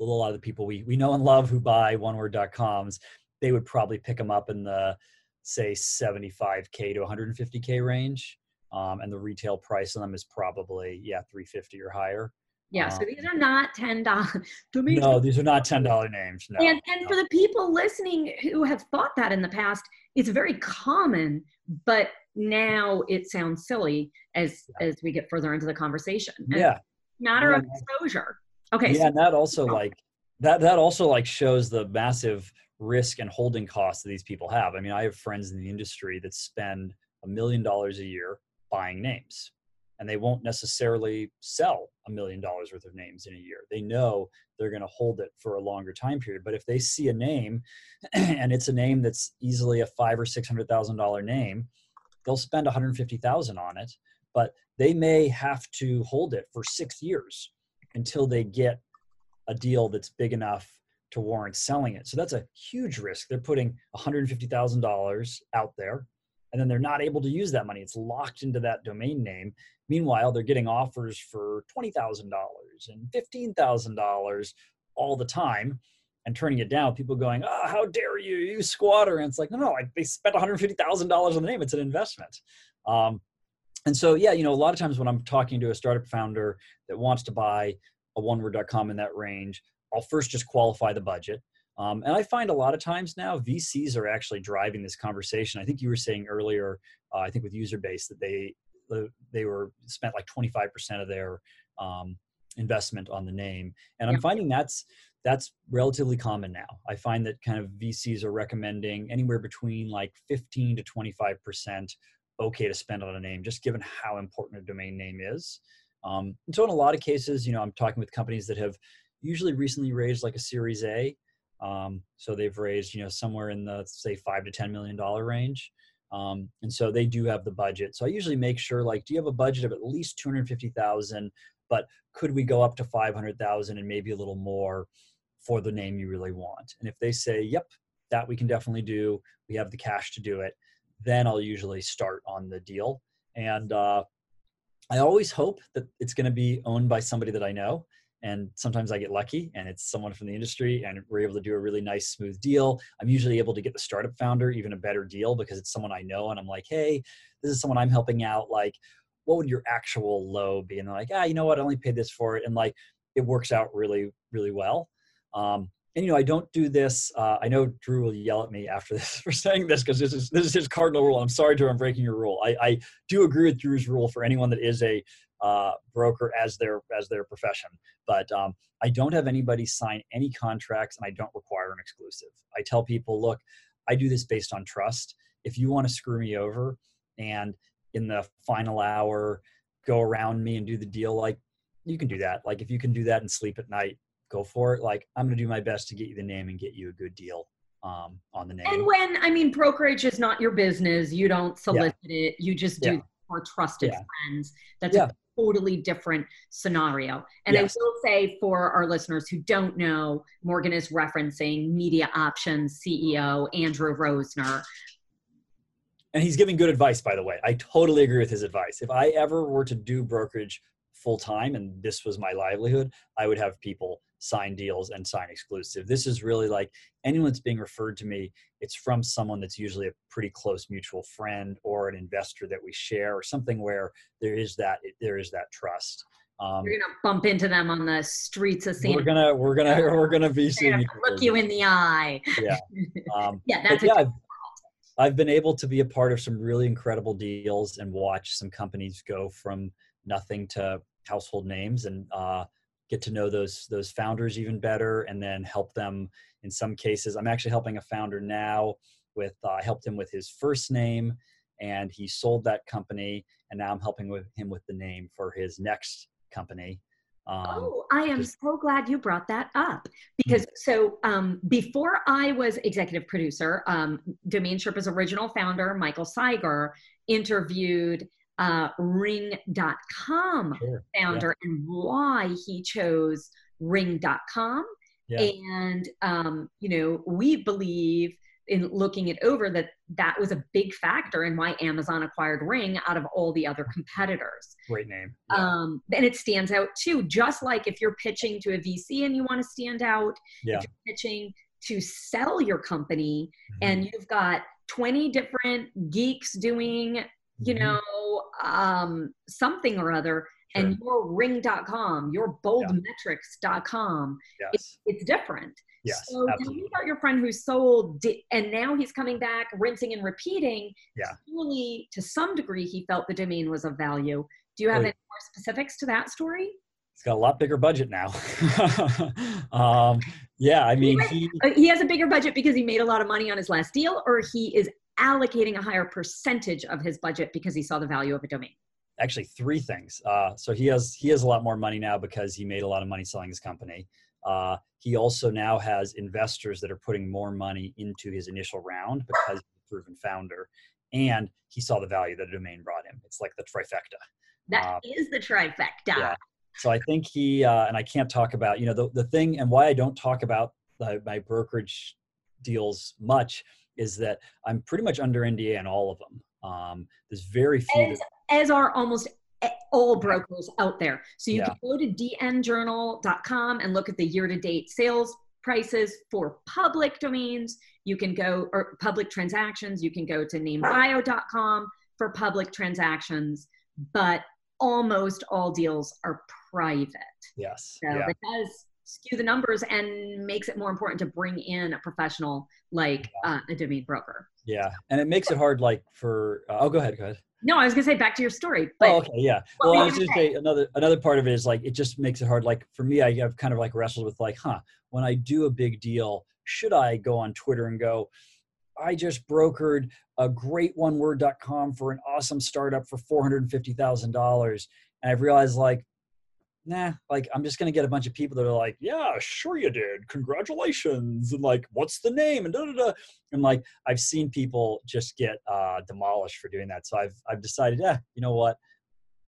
[SPEAKER 3] a lot of the people we, we know and love who buy oneword.coms they would probably pick them up in the say 75k to 150k range um, and the retail price on them is probably yeah 350 or higher
[SPEAKER 1] yeah um, so these are not ten dollars
[SPEAKER 3] no these are not ten dollar names no,
[SPEAKER 1] and, and
[SPEAKER 3] no.
[SPEAKER 1] for the people listening who have thought that in the past it's very common but now it sounds silly as as we get further into the conversation. And
[SPEAKER 3] yeah.
[SPEAKER 1] Matter
[SPEAKER 3] Yeah.
[SPEAKER 1] of exposure. Okay.
[SPEAKER 3] yeah,
[SPEAKER 1] so
[SPEAKER 3] and that also like that that also like shows the massive risk and holding costs that these people have. I mean, I have friends in the industry that spend a million dollars a year buying names, and they won't necessarily sell a million dollars worth of names in a year. They know they're going to hold it for a longer time period. But if they see a name, and it's a name that's easily a five or six hundred thousand dollar name, they'll spend one hundred fifty thousand on it. But they may have to hold it for six years until they get a deal that's big enough to warrant selling it. So that's a huge risk. They're putting $150,000 out there and then they're not able to use that money. It's locked into that domain name. Meanwhile, they're getting offers for $20,000 and $15,000 all the time and turning it down. People going, oh, how dare you, you squatter. And it's like, no, no, I, they spent $150,000 on the name. It's an investment. Um, and so, yeah, you know, a lot of times when I'm talking to a startup founder that wants to buy a oneword.com in that range, I'll first just qualify the budget. Um, and I find a lot of times now VCs are actually driving this conversation. I think you were saying earlier, uh, I think with Userbase that they they were spent like 25% of their um, investment on the name, and I'm finding that's that's relatively common now. I find that kind of VCs are recommending anywhere between like 15 to 25 percent okay to spend on a name, just given how important a domain name is. Um, and so in a lot of cases, you know, I'm talking with companies that have usually recently raised like a Series A. Um, so they've raised, you know, somewhere in the say five to ten million dollar range. Um, and so they do have the budget. So I usually make sure, like, do you have a budget of at least two hundred fifty thousand? But could we go up to five hundred thousand and maybe a little more for the name you really want? And if they say, "Yep, that we can definitely do. We have the cash to do it," then I'll usually start on the deal. And uh, I always hope that it's going to be owned by somebody that I know. And sometimes I get lucky and it's someone from the industry and we're able to do a really nice, smooth deal. I'm usually able to get the startup founder even a better deal because it's someone I know. And I'm like, hey, this is someone I'm helping out. Like, what would your actual low be? And they're like, ah, you know what? I only paid this for it. And like, it works out really, really well. Um, and you know, I don't do this. Uh, I know Drew will yell at me after this for saying this because this is this is his cardinal rule. I'm sorry, Drew, I'm breaking your rule. I, I do agree with Drew's rule for anyone that is a uh, broker as their as their profession. But um, I don't have anybody sign any contracts, and I don't require an exclusive. I tell people, look, I do this based on trust. If you want to screw me over, and in the final hour go around me and do the deal, like you can do that. Like if you can do that and sleep at night, go for it. Like I'm going to do my best to get you the name and get you a good deal um, on the name.
[SPEAKER 1] And when I mean brokerage is not your business, you don't solicit it. You just do
[SPEAKER 3] Yeah.
[SPEAKER 1] it for trusted
[SPEAKER 3] Yeah.
[SPEAKER 1] friends. That's
[SPEAKER 3] Yeah.
[SPEAKER 1] a totally different scenario. And
[SPEAKER 3] Yes.
[SPEAKER 1] I will say for our listeners who don't know, Morgan is referencing Media Options CEO Andrew Rosener.
[SPEAKER 3] and he's giving good advice, by the way. I totally agree with his advice. If I ever were to do brokerage full time and this was my livelihood, I would have people sign deals and sign exclusive. This is really like anyone that's being referred to me, it's from someone that's usually a pretty close mutual friend or an investor that we share or something where there is that there is that trust. Um,
[SPEAKER 1] You're gonna bump into them on the streets of San
[SPEAKER 3] we're gonna we're gonna we're gonna be seeing
[SPEAKER 1] gonna look you in the eye.
[SPEAKER 3] Yeah. Um,
[SPEAKER 1] Yeah, that's
[SPEAKER 3] yeah, I've, I've been able to be a part of some really incredible deals and watch some companies go from nothing to household names and uh, get to know those those founders even better and then help them in some cases. I'm actually helping a founder now with uh, i helped him with his first name and he sold that company and now i'm helping with him with the name for his next company um,
[SPEAKER 1] Oh, I am
[SPEAKER 3] just-
[SPEAKER 1] so glad you brought that up because so um, before I was executive producer, um, Domain Sherpa's original founder, Michael Cyger, interviewed uh, Ring.com
[SPEAKER 3] sure.
[SPEAKER 1] founder and why he chose Ring.com.
[SPEAKER 3] Yeah.
[SPEAKER 1] And, um, you know, we believe in looking it over that that was a big factor in why Amazon acquired Ring out of all the other competitors.
[SPEAKER 3] great name Yeah.
[SPEAKER 1] Um, and it stands out too, just like if you're pitching to a VC and you want to stand out,
[SPEAKER 3] yeah
[SPEAKER 1] if you're pitching to sell your company
[SPEAKER 3] Mhm.
[SPEAKER 1] and you've got 20 different geeks doing, you
[SPEAKER 3] Mhm.
[SPEAKER 1] know, um, something or other, and
[SPEAKER 3] Sure.
[SPEAKER 1] your ring.com, your boldmetrics.com,
[SPEAKER 3] yes
[SPEAKER 1] it's different.
[SPEAKER 3] Yes,
[SPEAKER 1] So tell
[SPEAKER 3] absolutely.
[SPEAKER 1] me about your friend who sold, di- and now he's coming back, rinsing and repeating.
[SPEAKER 3] Yeah.
[SPEAKER 1] Surely, to some degree, he felt the domain was of value. Do you have
[SPEAKER 3] Oh,
[SPEAKER 1] any more specifics to that story?
[SPEAKER 3] He's got a lot bigger budget now. um, yeah, I mean, he
[SPEAKER 1] Uh, he has a bigger budget because he made a lot of money on his last deal, or he is allocating a higher percentage of his budget because he saw the value of a domain.
[SPEAKER 3] actually three things. Uh, so he has he has a lot more money now because he made a lot of money selling his company. Uh, he also now has investors that are putting more money into his initial round because he's a proven founder, and he saw the value that a domain brought him. It's like the trifecta.
[SPEAKER 1] That is
[SPEAKER 3] Um,
[SPEAKER 1] the trifecta.
[SPEAKER 3] yeah. So I think he uh, and I can't talk about you know the the thing and why I don't talk about the, my brokerage deals much is that I'm pretty much under NDA on all of them. Um, there's very few.
[SPEAKER 1] As,
[SPEAKER 3] that-
[SPEAKER 1] as are almost e- all brokers out there. So you
[SPEAKER 3] Yeah.
[SPEAKER 1] can go to dnjournal.com and look at the year-to-date sales prices for public domains. You can go or public transactions. You can go to namebio.com for public transactions, but almost all deals are private.
[SPEAKER 3] yes.
[SPEAKER 1] So
[SPEAKER 3] yeah.
[SPEAKER 1] Skew the numbers and makes it more important to bring in a professional like uh, a domain broker.
[SPEAKER 3] Yeah, and it makes it hard, like for. Uh, oh, go ahead. Go ahead.
[SPEAKER 1] No, I was gonna say back to your story, but
[SPEAKER 3] oh, okay. Yeah. Well, I was
[SPEAKER 1] gonna
[SPEAKER 3] just say another another part of it is like it just makes it hard. Like for me, I, I've kind of like wrestled with like, huh, when I do a big deal, should I go on Twitter and go, I just brokered a great one word.com for an awesome startup for four hundred and fifty thousand dollars, and I've realized like. Nah, like I'm just gonna get a bunch of people that are like, yeah, sure you did, congratulations, and like, what's the name, and da da da, and like I've seen people just get uh, demolished for doing that. So I've I've decided, yeah, you know what,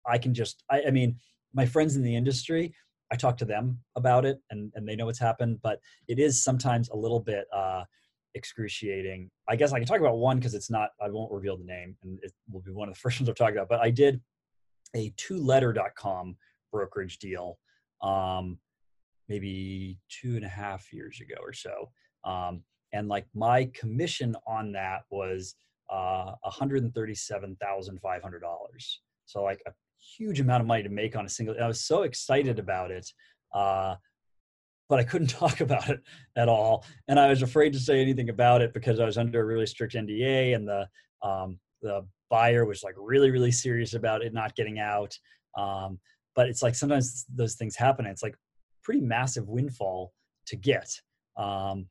[SPEAKER 3] I can just I, I mean, my friends in the industry, I talk to them about it, and and they know what's happened, but it is sometimes a little bit uh, excruciating. I guess I can talk about one because it's not. I won't reveal the name, and it will be one of the first ones I've talked about. But I did a two-letter.com brokerage deal. Um, maybe two and a half years ago or so. Um, and like my commission on that was uh, $137,500. So like a huge amount of money to make on a single. I was so excited about it, uh, but I couldn't talk about it at all, and I was afraid to say anything about it because I was under a really strict NDA, and the um, the buyer was like really really serious about it not getting out. Um, but it's like sometimes those things happen. It's like pretty massive windfall to get. Um,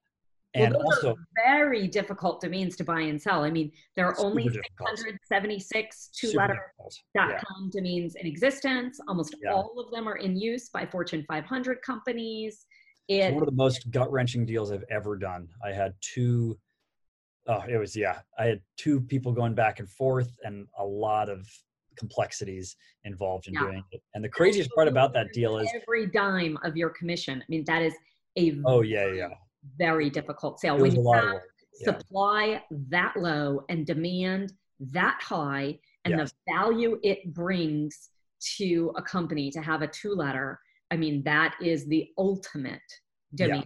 [SPEAKER 3] and
[SPEAKER 1] those
[SPEAKER 3] also
[SPEAKER 1] very difficult domains to buy and sell. I mean, there are only
[SPEAKER 3] difficult.
[SPEAKER 1] 676 two-letter
[SPEAKER 3] difficult. Yeah.
[SPEAKER 1] domains in existence. Almost
[SPEAKER 3] Yeah.
[SPEAKER 1] all of them are in use by Fortune 500 companies.
[SPEAKER 3] It's
[SPEAKER 1] It
[SPEAKER 3] one of the most gut wrenching deals I've ever done. I had two, oh, it was, yeah, I had two people going back and forth and a lot of complexities involved in
[SPEAKER 1] Yeah.
[SPEAKER 3] doing it. And the craziest part about that deal is,
[SPEAKER 1] every dime of your commission. I mean, that is a
[SPEAKER 3] oh, yeah, yeah.
[SPEAKER 1] very difficult sale.
[SPEAKER 3] It
[SPEAKER 1] When you have.
[SPEAKER 3] Yeah.
[SPEAKER 1] supply that low and demand that high and
[SPEAKER 3] Yes.
[SPEAKER 1] the value it brings to a company to have a two letter i mean that is the ultimate to have.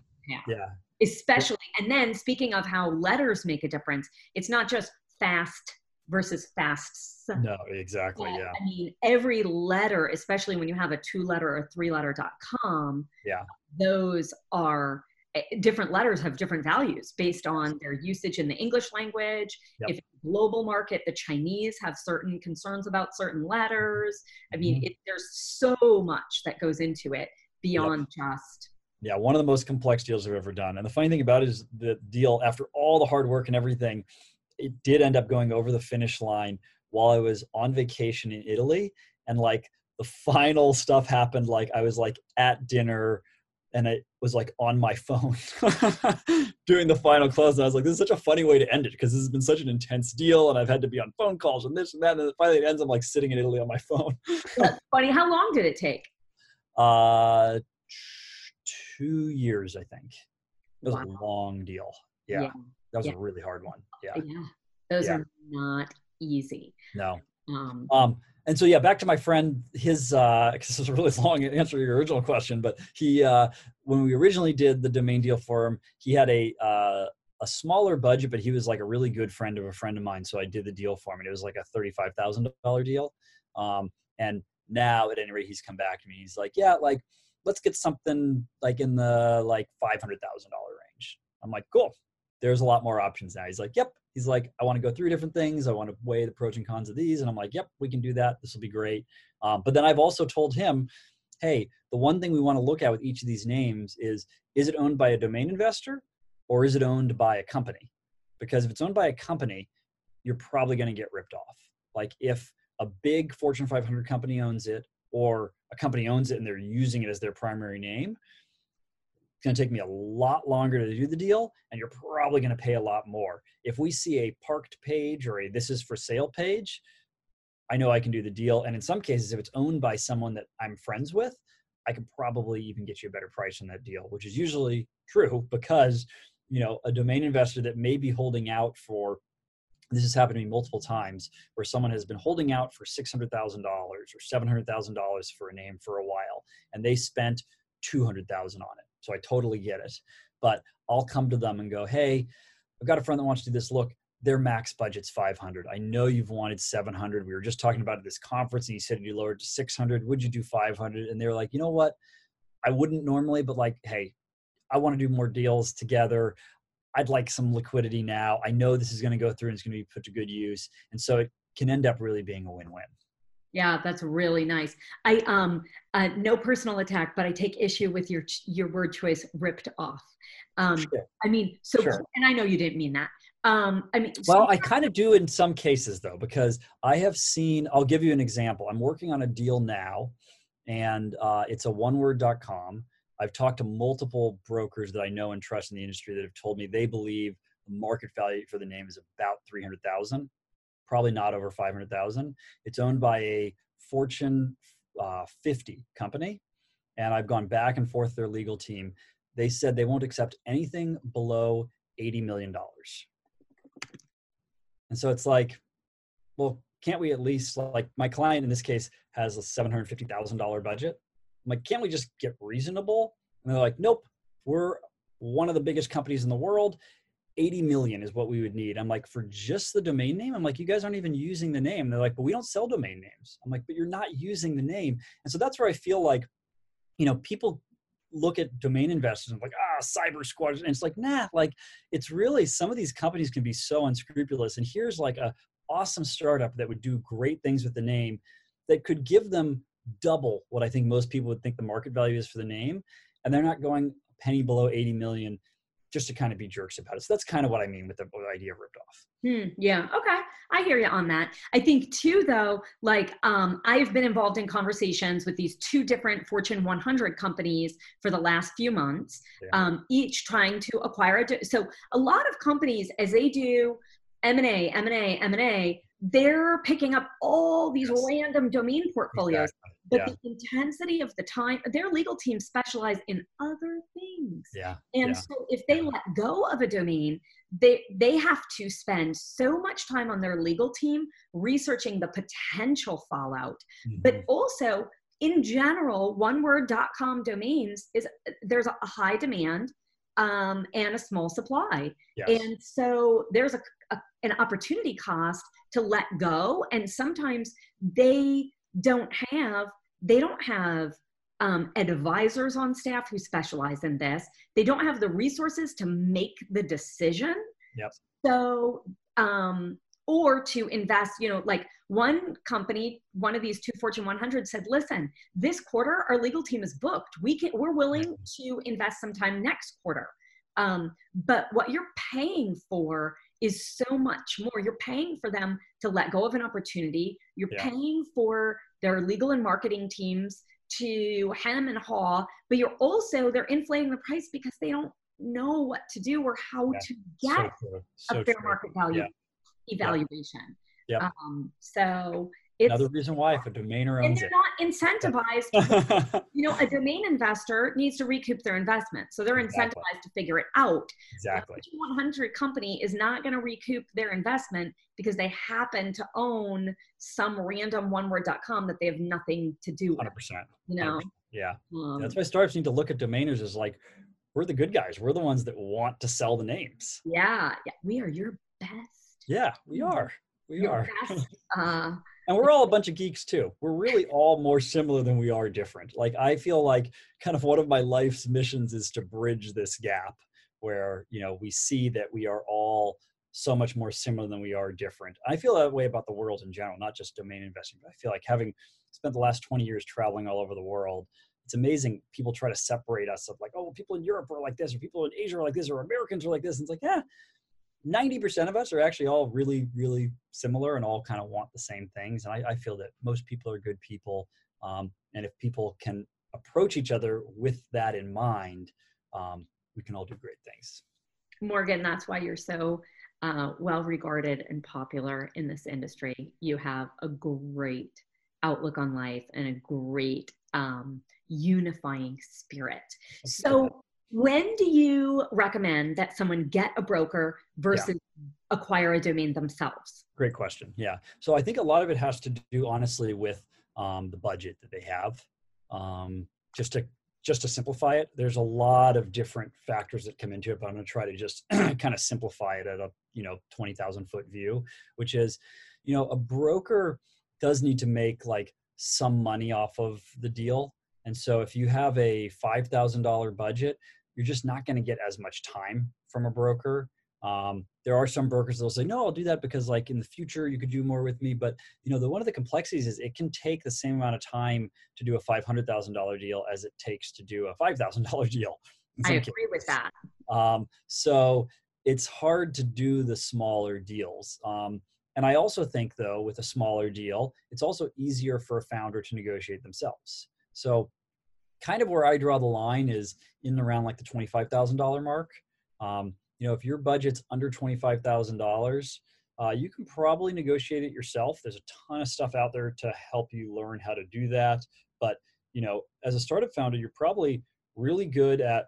[SPEAKER 3] Yeah.
[SPEAKER 1] especially and then speaking of how letters make a difference it's not just fast versus fast
[SPEAKER 3] No, exactly.
[SPEAKER 1] but,
[SPEAKER 3] Yeah.
[SPEAKER 1] I mean, every letter, especially when you have a two letter or three letter dot com,
[SPEAKER 3] Yeah.
[SPEAKER 1] those are eh, different letters have different values based on their usage in the English language.
[SPEAKER 3] Yep.
[SPEAKER 1] If it's global market, the Chinese have certain concerns about certain letters. I mean,
[SPEAKER 3] Mhm.
[SPEAKER 1] it, there's so much that goes into it beyond just
[SPEAKER 3] Yeah, one of the most complex deals I've ever done. And the funny thing about it is the deal, after all the hard work and everything, it did end up going over the finish line while I was on vacation in Italy. And like the final stuff happened, like I was like at dinner and it was like on my phone doing the final close. And I was like, this is such a funny way to end it because this has been such an intense deal and I've had to be on phone calls and this and that. And finally it ends, I'm like sitting in Italy on my phone.
[SPEAKER 1] That's funny. How long did it take?
[SPEAKER 3] Uh, two years, I think. It was
[SPEAKER 1] Wow.
[SPEAKER 3] a long deal. Yeah, that was
[SPEAKER 1] yeah.
[SPEAKER 3] a really hard one. Yeah,
[SPEAKER 1] Yeah. Those
[SPEAKER 3] Yeah.
[SPEAKER 1] are not easy.
[SPEAKER 3] no.
[SPEAKER 1] Um,
[SPEAKER 3] Um, and so yeah, back to my friend. His uh, this is a really long answer to your original question, but he uh, when we originally did the domain deal for him, he had a uh, a smaller budget, but he was like a really good friend of a friend of mine. So I did the deal for him, and it was like a thirty five thousand dollar deal. Um, and now, at any rate, he's come back to me. He's like, yeah, like let's get something like in the like five hundred thousand dollar range. I'm like, cool. There's a lot more options now. He's like, yep. He's like, I want to go through different things. I want to weigh the pros and cons of these. And I'm like, yep, we can do that. This will be great. Um, but then I've also told him, hey, the one thing we want to look at with each of these names is is it owned by a domain investor or is it owned by a company? Because if it's owned by a company, you're probably going to get ripped off. Like if a big Fortune 500 company owns it or a company owns it and they're using it as their primary name, it's going to take me a lot longer to do the deal and you're probably going to pay a lot more. If we see a parked page or a this is for sale page, I know I can do the deal. And in some cases, if it's owned by someone that I'm friends with, I can probably even get you a better price on that deal, which is usually true because you know a domain investor that may be holding out for this has happened to me multiple times where someone has been holding out for $600,000 or $700,000 for a name for a while and they spent 200,000 on it. So I totally get it. But I'll come to them and go, "Hey, I've got a friend that wants to do this. Look, their max budget's 500. I know you've wanted 700. We were just talking about at this conference and you said you lowered to 600. Would you do 500? And they're like, "You know what? I wouldn't normally, but like, hey, I want to do more deals together. I'd like some liquidity now. I know this is going to go through and it's going to be put to good use. And so it can end up really being a win-win.
[SPEAKER 1] Yeah, that's really nice. I um uh, no personal attack, but I take issue with your your word choice ripped off. Um sure. I mean, so sure. and I know you didn't mean that. Um I mean
[SPEAKER 3] Well, so- I kind of do in some cases though because I have seen I'll give you an example. I'm working on a deal now and uh, it's a oneword.com I've talked to multiple brokers that I know and trust in the industry that have told me they believe the market value for the name is about 300,000, probably not over 500,000. It's owned by a Fortune uh, 50 company. And I've gone back and forth their legal team. They said they won't accept anything below $80 million. And so it's like, well, can't we at least like my client in this case has a $750,000 budget? I'm like, can't we just get reasonable? And they're like, nope, we're one of the biggest companies in the world. 80 million is what we would need. I'm like, for just the domain name? I'm like, you guys aren't even using the name. They're like, but we don't sell domain names. I'm like, but you're not using the name. And so that's where I feel like, you know, people look at domain investors and like, ah, cybersquat. And it's like, nah, like it's really some of these companies can be so unscrupulous. And here's like a awesome startup that would do great things with the name that could give them double what I think most people would think the market value is for the name, and they're not going a penny below 80 million just to kind of be jerks about it. So that's kind of what I mean with the idea of ripped off.
[SPEAKER 1] Hmm, yeah. Okay. I hear you on that. I think too, though, like um, I've been involved in conversations with these two different Fortune 100 companies for the last few months, yeah. um, each trying to acquire it. So a lot of companies, as they do M&A, M&A, M&A, they're picking up all these yes. random domain portfolios. Exactly but yeah. the intensity of the time their legal team specialize in other things
[SPEAKER 3] yeah
[SPEAKER 1] and
[SPEAKER 3] yeah.
[SPEAKER 1] so if they let go of a domain they they have to spend so much time on their legal team researching the potential fallout mm-hmm. but also in general oneword.com domains is there's a high demand um, and a small supply yes. and so there's a, a an opportunity cost to let go and sometimes they don't have they don't have um, advisors on staff who specialize in this. They don't have the resources to make the decision.
[SPEAKER 3] Yep.
[SPEAKER 1] So, um, or to invest, you know, like one company, one of these two Fortune 100 said, listen, this quarter our legal team is booked. We can, we're willing to invest some time next quarter. Um, but what you're paying for is so much more. You're paying for them to let go of an opportunity. You're yeah. paying for their legal and marketing teams to hem and haw, but you're also they're inflating the price because they don't know what to do or how yeah. to get so so a fair true. market value yeah. evaluation.
[SPEAKER 3] Yeah.
[SPEAKER 1] Um, so
[SPEAKER 3] it's, Another reason why if a domainer owns
[SPEAKER 1] and they're it. not incentivized. you know, a domain investor needs to recoup their investment, so they're incentivized exactly. to figure it out.
[SPEAKER 3] Exactly.
[SPEAKER 1] A 100 company is not going to recoup their investment because they happen to own some random oneword.com that they have nothing to do with.
[SPEAKER 3] 100%.
[SPEAKER 1] You know. 100%.
[SPEAKER 3] Yeah. Um, That's why startups need to look at domainers as like we're the good guys. We're the ones that want to sell the names.
[SPEAKER 1] Yeah. Yeah. We are your best.
[SPEAKER 3] Yeah, we are. We
[SPEAKER 1] your
[SPEAKER 3] are.
[SPEAKER 1] Best, uh,
[SPEAKER 3] and we're all a bunch of geeks too. We're really all more similar than we are different. Like I feel like kind of one of my life's missions is to bridge this gap where you know we see that we are all so much more similar than we are different. I feel that way about the world in general, not just domain investing. But I feel like having spent the last 20 years traveling all over the world, it's amazing people try to separate us of like, oh, well, people in Europe are like this, or people in Asia are like this, or Americans are like this. And it's like, yeah, 90% of us are actually all really, really similar and all kind of want the same things. And I, I feel that most people are good people. Um, and if people can approach each other with that in mind, um, we can all do great things.
[SPEAKER 1] Morgan, that's why you're so uh, well regarded and popular in this industry. You have a great outlook on life and a great um, unifying spirit. So, when do you recommend that someone get a broker versus yeah. acquire a domain themselves?
[SPEAKER 3] Great question. Yeah. So, I think a lot of it has to do, honestly, with um, the budget that they have. Um, just to just to simplify it, there's a lot of different factors that come into it, but I'm going to try to just kind of simplify it at a you know 20,000 foot view, which is, you know, a broker does need to make like some money off of the deal, and so if you have a five thousand dollar budget, you're just not going to get as much time from a broker um, there are some brokers that'll say, no, I'll do that because like in the future you could do more with me. But you know, the one of the complexities is it can take the same amount of time to do a five hundred thousand dollar deal as it takes to do a five thousand dollar deal.
[SPEAKER 1] I agree cases. with that.
[SPEAKER 3] Um, so it's hard to do the smaller deals. Um, and I also think though, with a smaller deal, it's also easier for a founder to negotiate themselves. So kind of where I draw the line is in around like the $25,000 mark. Um, you know if your budget's under $25000 uh, you can probably negotiate it yourself. There's a ton of stuff out there to help you learn how to do that. But you know as a startup founder you're probably really good at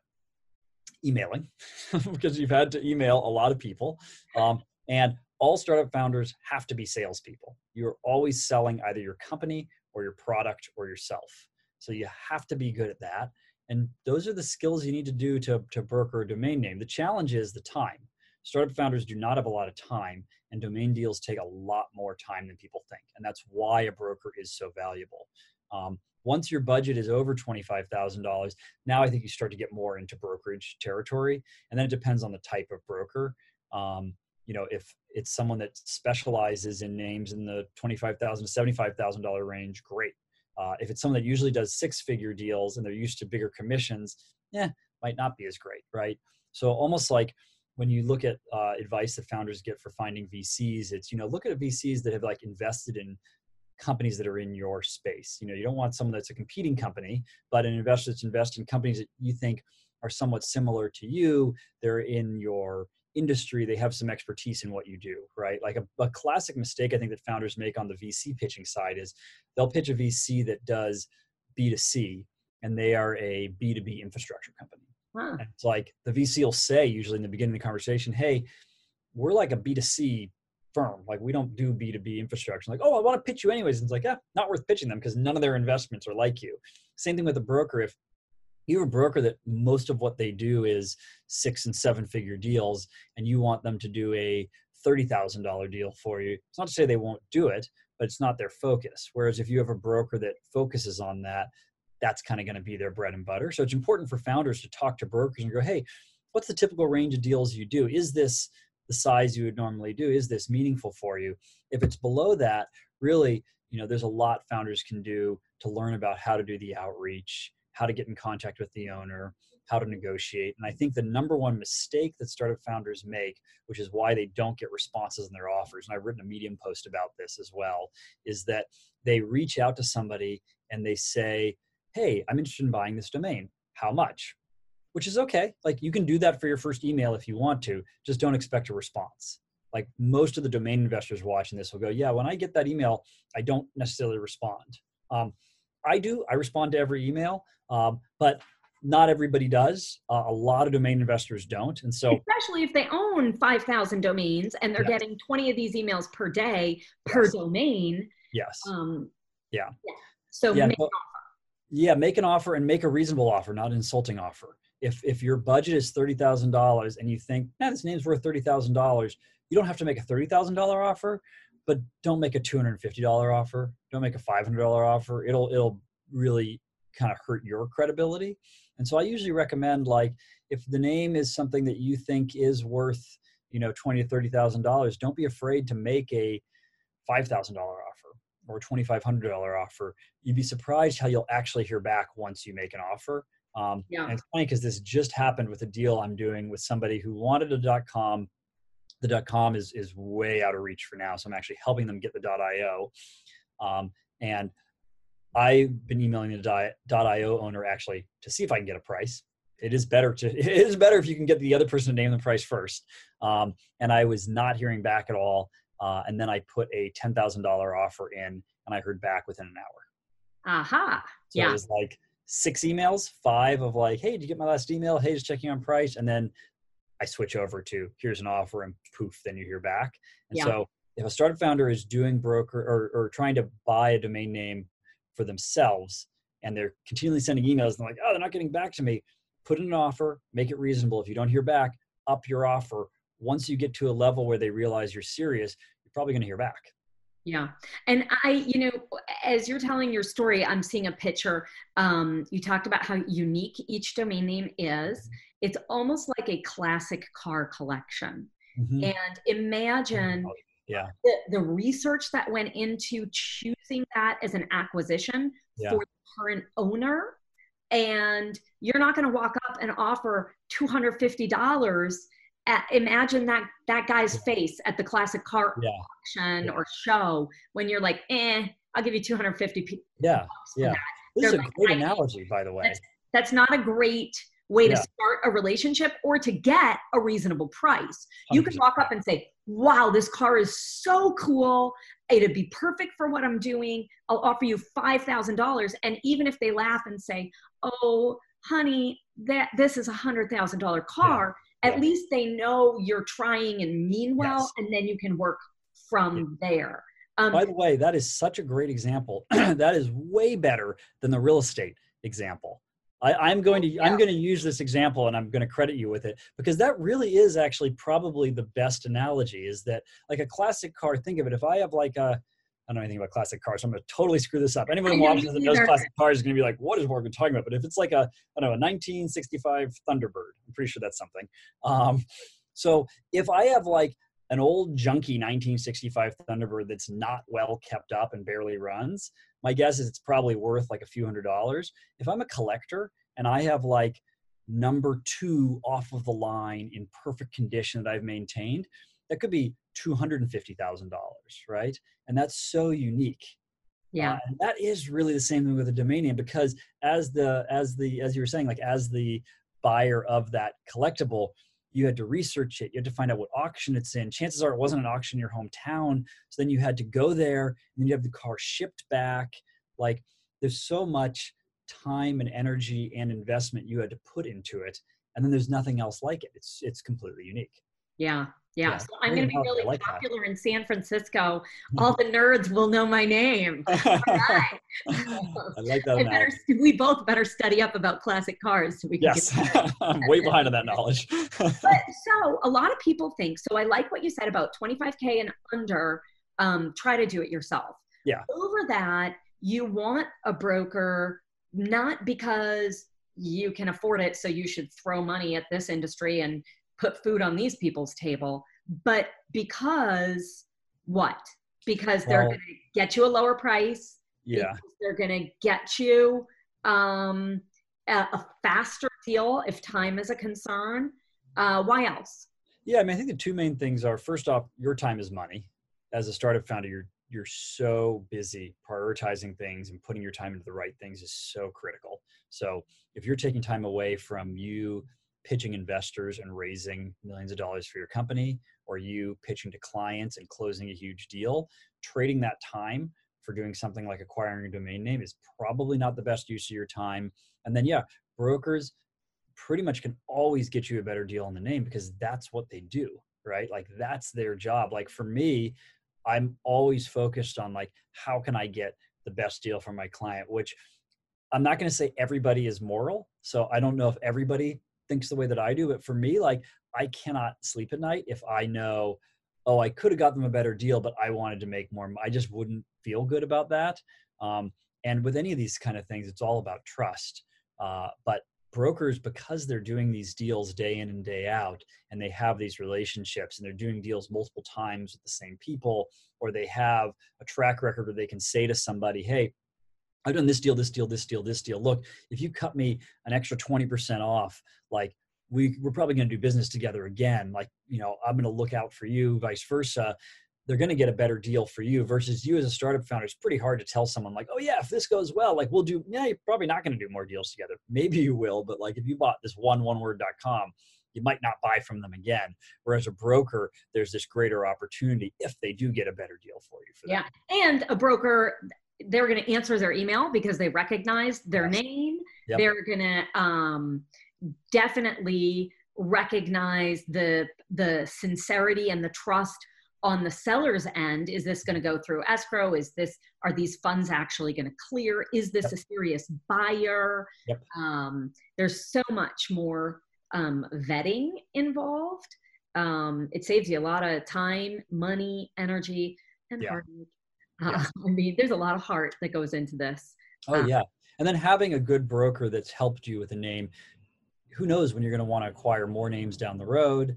[SPEAKER 3] emailing because you've had to email a lot of people. Um, and all startup founders have to be salespeople. You're always selling either your company or your product or yourself so you have to be good at that and those are the skills you need to do to, to broker a domain name. The challenge is the time. Startup founders do not have a lot of time, and domain deals take a lot more time than people think. And that's why a broker is so valuable. Um, once your budget is over $25,000, now I think you start to get more into brokerage territory. And then it depends on the type of broker. Um, you know, if it's someone that specializes in names in the 25,000 to $75,000 range, great. Uh, if it's someone that usually does six figure deals and they're used to bigger commissions, yeah, might not be as great, right? So almost like when you look at uh, advice that founders get for finding VCs, it's you know look at VCs that have like invested in companies that are in your space. You know, you don't want someone that's a competing company, but an investor that's invested in companies that you think are somewhat similar to you. They're in your industry they have some expertise in what you do right? Like a, a, classic mistake i think that founders make on the vc pitching side is they'll pitch a vc that does b2c and they are a b2b infrastructure company. Huh. it's like the vc will say usually in the beginning of the conversation hey we're like a b2c firm. Like we don't do b2b infrastructure. Like oh i want to pitch you anyways. And it's like yeah not worth pitching them because none of their investments are like you. Same thing with a broker. If you're a broker that most of what they do is six and seven figure deals and you want them to do a $30,000 deal for you. It's not to say they won't do it, but it's not their focus. Whereas if you have a broker that focuses on that, that's kind of going to be their bread and butter. So it's important for founders to talk to brokers and go, hey, what's the typical range of deals you do? Is this the size you would normally do? Is this meaningful for you? If it's below that, really, you know, there's a lot founders can do to learn about how to do the outreach, how to get in contact with the owner, how to negotiate. And I think the number one mistake that startup founders make, which is why they don't get responses in their offers, and I've written a Medium post about this as well, is that they reach out to somebody and they say, Hey, I'm interested in buying this domain. How much? Which is okay. Like you can do that for your first email if you want to, just don't expect a response. Like most of the domain investors watching this will go, Yeah, when I get that email, I don't necessarily respond. Um, I do. I respond to every email, um, but not everybody does. Uh, a lot of domain investors don't, and so
[SPEAKER 1] especially if they own five thousand domains and they're getting twenty of these emails per day per yes. domain.
[SPEAKER 3] Yes.
[SPEAKER 1] Um,
[SPEAKER 3] yeah.
[SPEAKER 1] yeah. So
[SPEAKER 3] yeah,
[SPEAKER 1] make
[SPEAKER 3] but, Yeah, make an offer and make a reasonable offer, not an insulting offer. If if your budget is thirty thousand dollars and you think, man, this name's worth thirty thousand dollars, you don't have to make a thirty thousand dollar offer, but don't make a $250 offer. Don't make a $500 offer. It'll it'll really kind of hurt your credibility. And so I usually recommend like if the name is something that you think is worth, you know, twenty to thirty thousand dollars, don't be afraid to make a five thousand dollar offer or twenty five hundred dollar offer. You'd be surprised how you'll actually hear back once you make an offer. Um, yeah. And it's funny because this just happened with a deal I'm doing with somebody who wanted a dot com. The dot com is is way out of reach for now, so I'm actually helping them get the dot io. Um, and I've been emailing the .io owner actually to see if I can get a price. It is better to it is better if you can get the other person to name the price first. Um, and I was not hearing back at all. Uh, and then I put a ten thousand dollar offer in, and I heard back within an hour.
[SPEAKER 1] Aha!
[SPEAKER 3] So
[SPEAKER 1] yeah.
[SPEAKER 3] it was like six emails, five of like, "Hey, did you get my last email? Hey, just checking on price," and then I switch over to "Here's an offer," and poof, then you hear back. And yeah. so if a startup founder is doing broker or, or trying to buy a domain name for themselves and they're continually sending emails and they're like, oh, they're not getting back to me. Put in an offer, make it reasonable. If you don't hear back, up your offer. Once you get to a level where they realize you're serious, you're probably going to hear back.
[SPEAKER 1] Yeah. And I, you know, as you're telling your story, I'm seeing a picture. Um, you talked about how unique each domain name is. Mm-hmm. It's almost like a classic car collection. Mm-hmm. And imagine oh,
[SPEAKER 3] yeah.
[SPEAKER 1] the, the research that went into choosing that as an acquisition yeah. for the current owner and you're not going to walk up and offer $250 at, imagine that that guy's face at the classic car yeah. auction yeah. or show when you're like eh i'll give you 250
[SPEAKER 3] yeah yeah this is a like, great analogy by the way
[SPEAKER 1] that's, that's not a great way yeah. to start a relationship or to get a reasonable price. You can walk up and say, Wow, this car is so cool. It'd be perfect for what I'm doing. I'll offer you $5,000. And even if they laugh and say, Oh, honey, that this is a hundred thousand dollar car, yeah. at yeah. least they know you're trying and mean well, yes. and then you can work from there.
[SPEAKER 3] Um, By the way, that is such a great example. that is way better than the real estate example. I, am going to yeah. I'm going to use this example and I'm going to credit you with it because that really is actually probably the best analogy is that like a classic car, think of it. If I have like a I don't know anything about classic cars, so I'm going to totally screw this up. Anyone who watches that knows classic cars is going to be like, what is Morgan talking about? But if it's like a, I don't know, a 1965 Thunderbird, I'm pretty sure that's something. Um, so if I have like an old junky 1965 Thunderbird that's not well kept up and barely runs, my guess is it's probably worth like a few hundred dollars. If I'm a collector and I have like number two off of the line in perfect condition that I've maintained, that could be $250,000, right? And that's so unique.
[SPEAKER 1] Yeah. Uh,
[SPEAKER 3] that is really the same thing with a domain name because as the, as the, as you were saying, like as the buyer of that collectible, you had to research it. You had to find out what auction it's in. Chances are it wasn't an auction in your hometown. So then you had to go there and then you have the car shipped back. Like there's so much time and energy and investment you had to put into it and then there's nothing else like it. It's it's completely unique.
[SPEAKER 1] Yeah yeah, yeah. so i'm going to be really like popular that. in san francisco. All the nerds will know my name.
[SPEAKER 3] I like that
[SPEAKER 1] better, we both better study up about classic cars so we
[SPEAKER 3] can yes i'm way behind on that knowledge.
[SPEAKER 1] But so a lot of people think so i like what you said about 25k and under um, try to do it yourself.
[SPEAKER 3] Yeah.
[SPEAKER 1] Over that you want a broker not because you can afford it so you should throw money at this industry and put food on these people's table but because what? Because they're well, going to get you a lower price
[SPEAKER 3] yeah.
[SPEAKER 1] they're going to get you um, a, a, faster deal if time is a concern uh, why else?
[SPEAKER 3] Yeah i mean i think the two main things are first off your time is money. As a startup founder you're you're so busy prioritizing things and putting your time into the right things is so critical. So if you're taking time away from you pitching investors and raising millions of dollars for your company or you pitching to clients and closing a huge deal trading that time for doing something like acquiring a domain name is probably not the best use of your time and then yeah brokers pretty much can always get you a better deal on the name because that's what they do right like that's their job like for me I'm always focused on like how can I get the best deal for my client, which I'm not going to say everybody is moral. So I don't know if everybody thinks the way that I do, but for me, like I cannot sleep at night if I know oh, I could have got them a better deal, but I wanted to make more. I just wouldn't feel good about that. Um, and with any of these kind of things, it's all about trust. Uh, but brokers, because they're doing these deals day in and day out, and they have these relationships and they're doing deals multiple times with the same people, or they have a track record where they can say to somebody, hey, I've done this deal, this deal, this deal, this deal. Look, if you cut me an extra 20% off, like we, we're probably going to do business together again. Like, you know, I'm going to look out for you, vice versa. They're going to get a better deal for you versus you as a startup founder. It's pretty hard to tell someone like, oh yeah, if this goes well, like we'll do, yeah, you're probably not going to do more deals together. Maybe you will, but like if you bought this one, one word.com, you might not buy from them again. Whereas a broker, there's this greater opportunity if they do get a better deal for you. For
[SPEAKER 1] yeah. And a broker, they're going to answer their email because they recognize their name. Yep. They're going to um, definitely recognize the the sincerity and the trust on the seller's end is this going to go through escrow is this are these funds actually going to clear is this yep. a serious buyer
[SPEAKER 3] yep.
[SPEAKER 1] um, there's so much more um, vetting involved um, it saves you a lot of time money energy and yeah. heartache uh, I mean, there's a lot of heart that goes into this.
[SPEAKER 3] Oh, um, yeah. And then having a good broker that's helped you with a name, who knows when you're going to want to acquire more names down the road.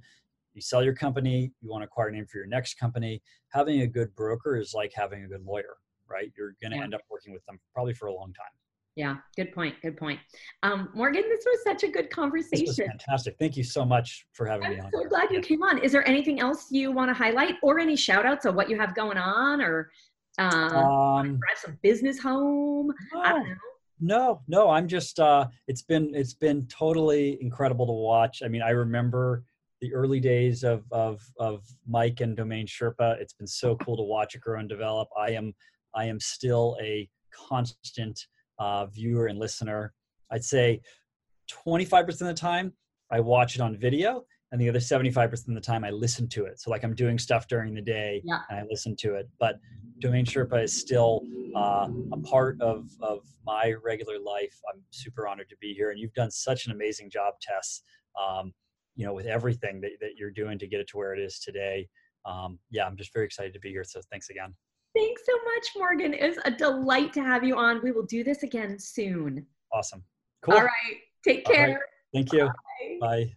[SPEAKER 3] You sell your company, you want to acquire a name for your next company. Having a good broker is like having a good lawyer, right? You're going to yeah. end up working with them probably for a long time.
[SPEAKER 1] Yeah, good point. Good point. Um, Morgan, this was such a good conversation.
[SPEAKER 3] fantastic. Thank you so much for having
[SPEAKER 1] I'm
[SPEAKER 3] me on.
[SPEAKER 1] I'm so glad you came on. Is there anything else you want to highlight or any shout outs of what you have going on or um, um drive some business home. No, i don't know.
[SPEAKER 3] no no i'm just uh it's been it's been totally incredible to watch. I mean i remember the early days of of of mike and domain sherpa. It's been so cool to watch it grow and develop. I am i am still a constant uh, viewer and listener. I'd say 25% of the time i watch it on video and the other 75% of the time I listen to it. So like I'm doing stuff during the day
[SPEAKER 1] yeah.
[SPEAKER 3] and I listen to it. But Domain Sherpa is still uh, a part of, of my regular life. I'm super honored to be here. And you've done such an amazing job, Tess, um, you know, with everything that, that you're doing to get it to where it is today. Um, yeah, I'm just very excited to be here. So thanks again.
[SPEAKER 1] Thanks so much, Morgan. It was a delight to have you on. We will do this again soon.
[SPEAKER 3] Awesome. Cool.
[SPEAKER 1] All right. Take care. Right.
[SPEAKER 3] Thank you. Bye. Bye.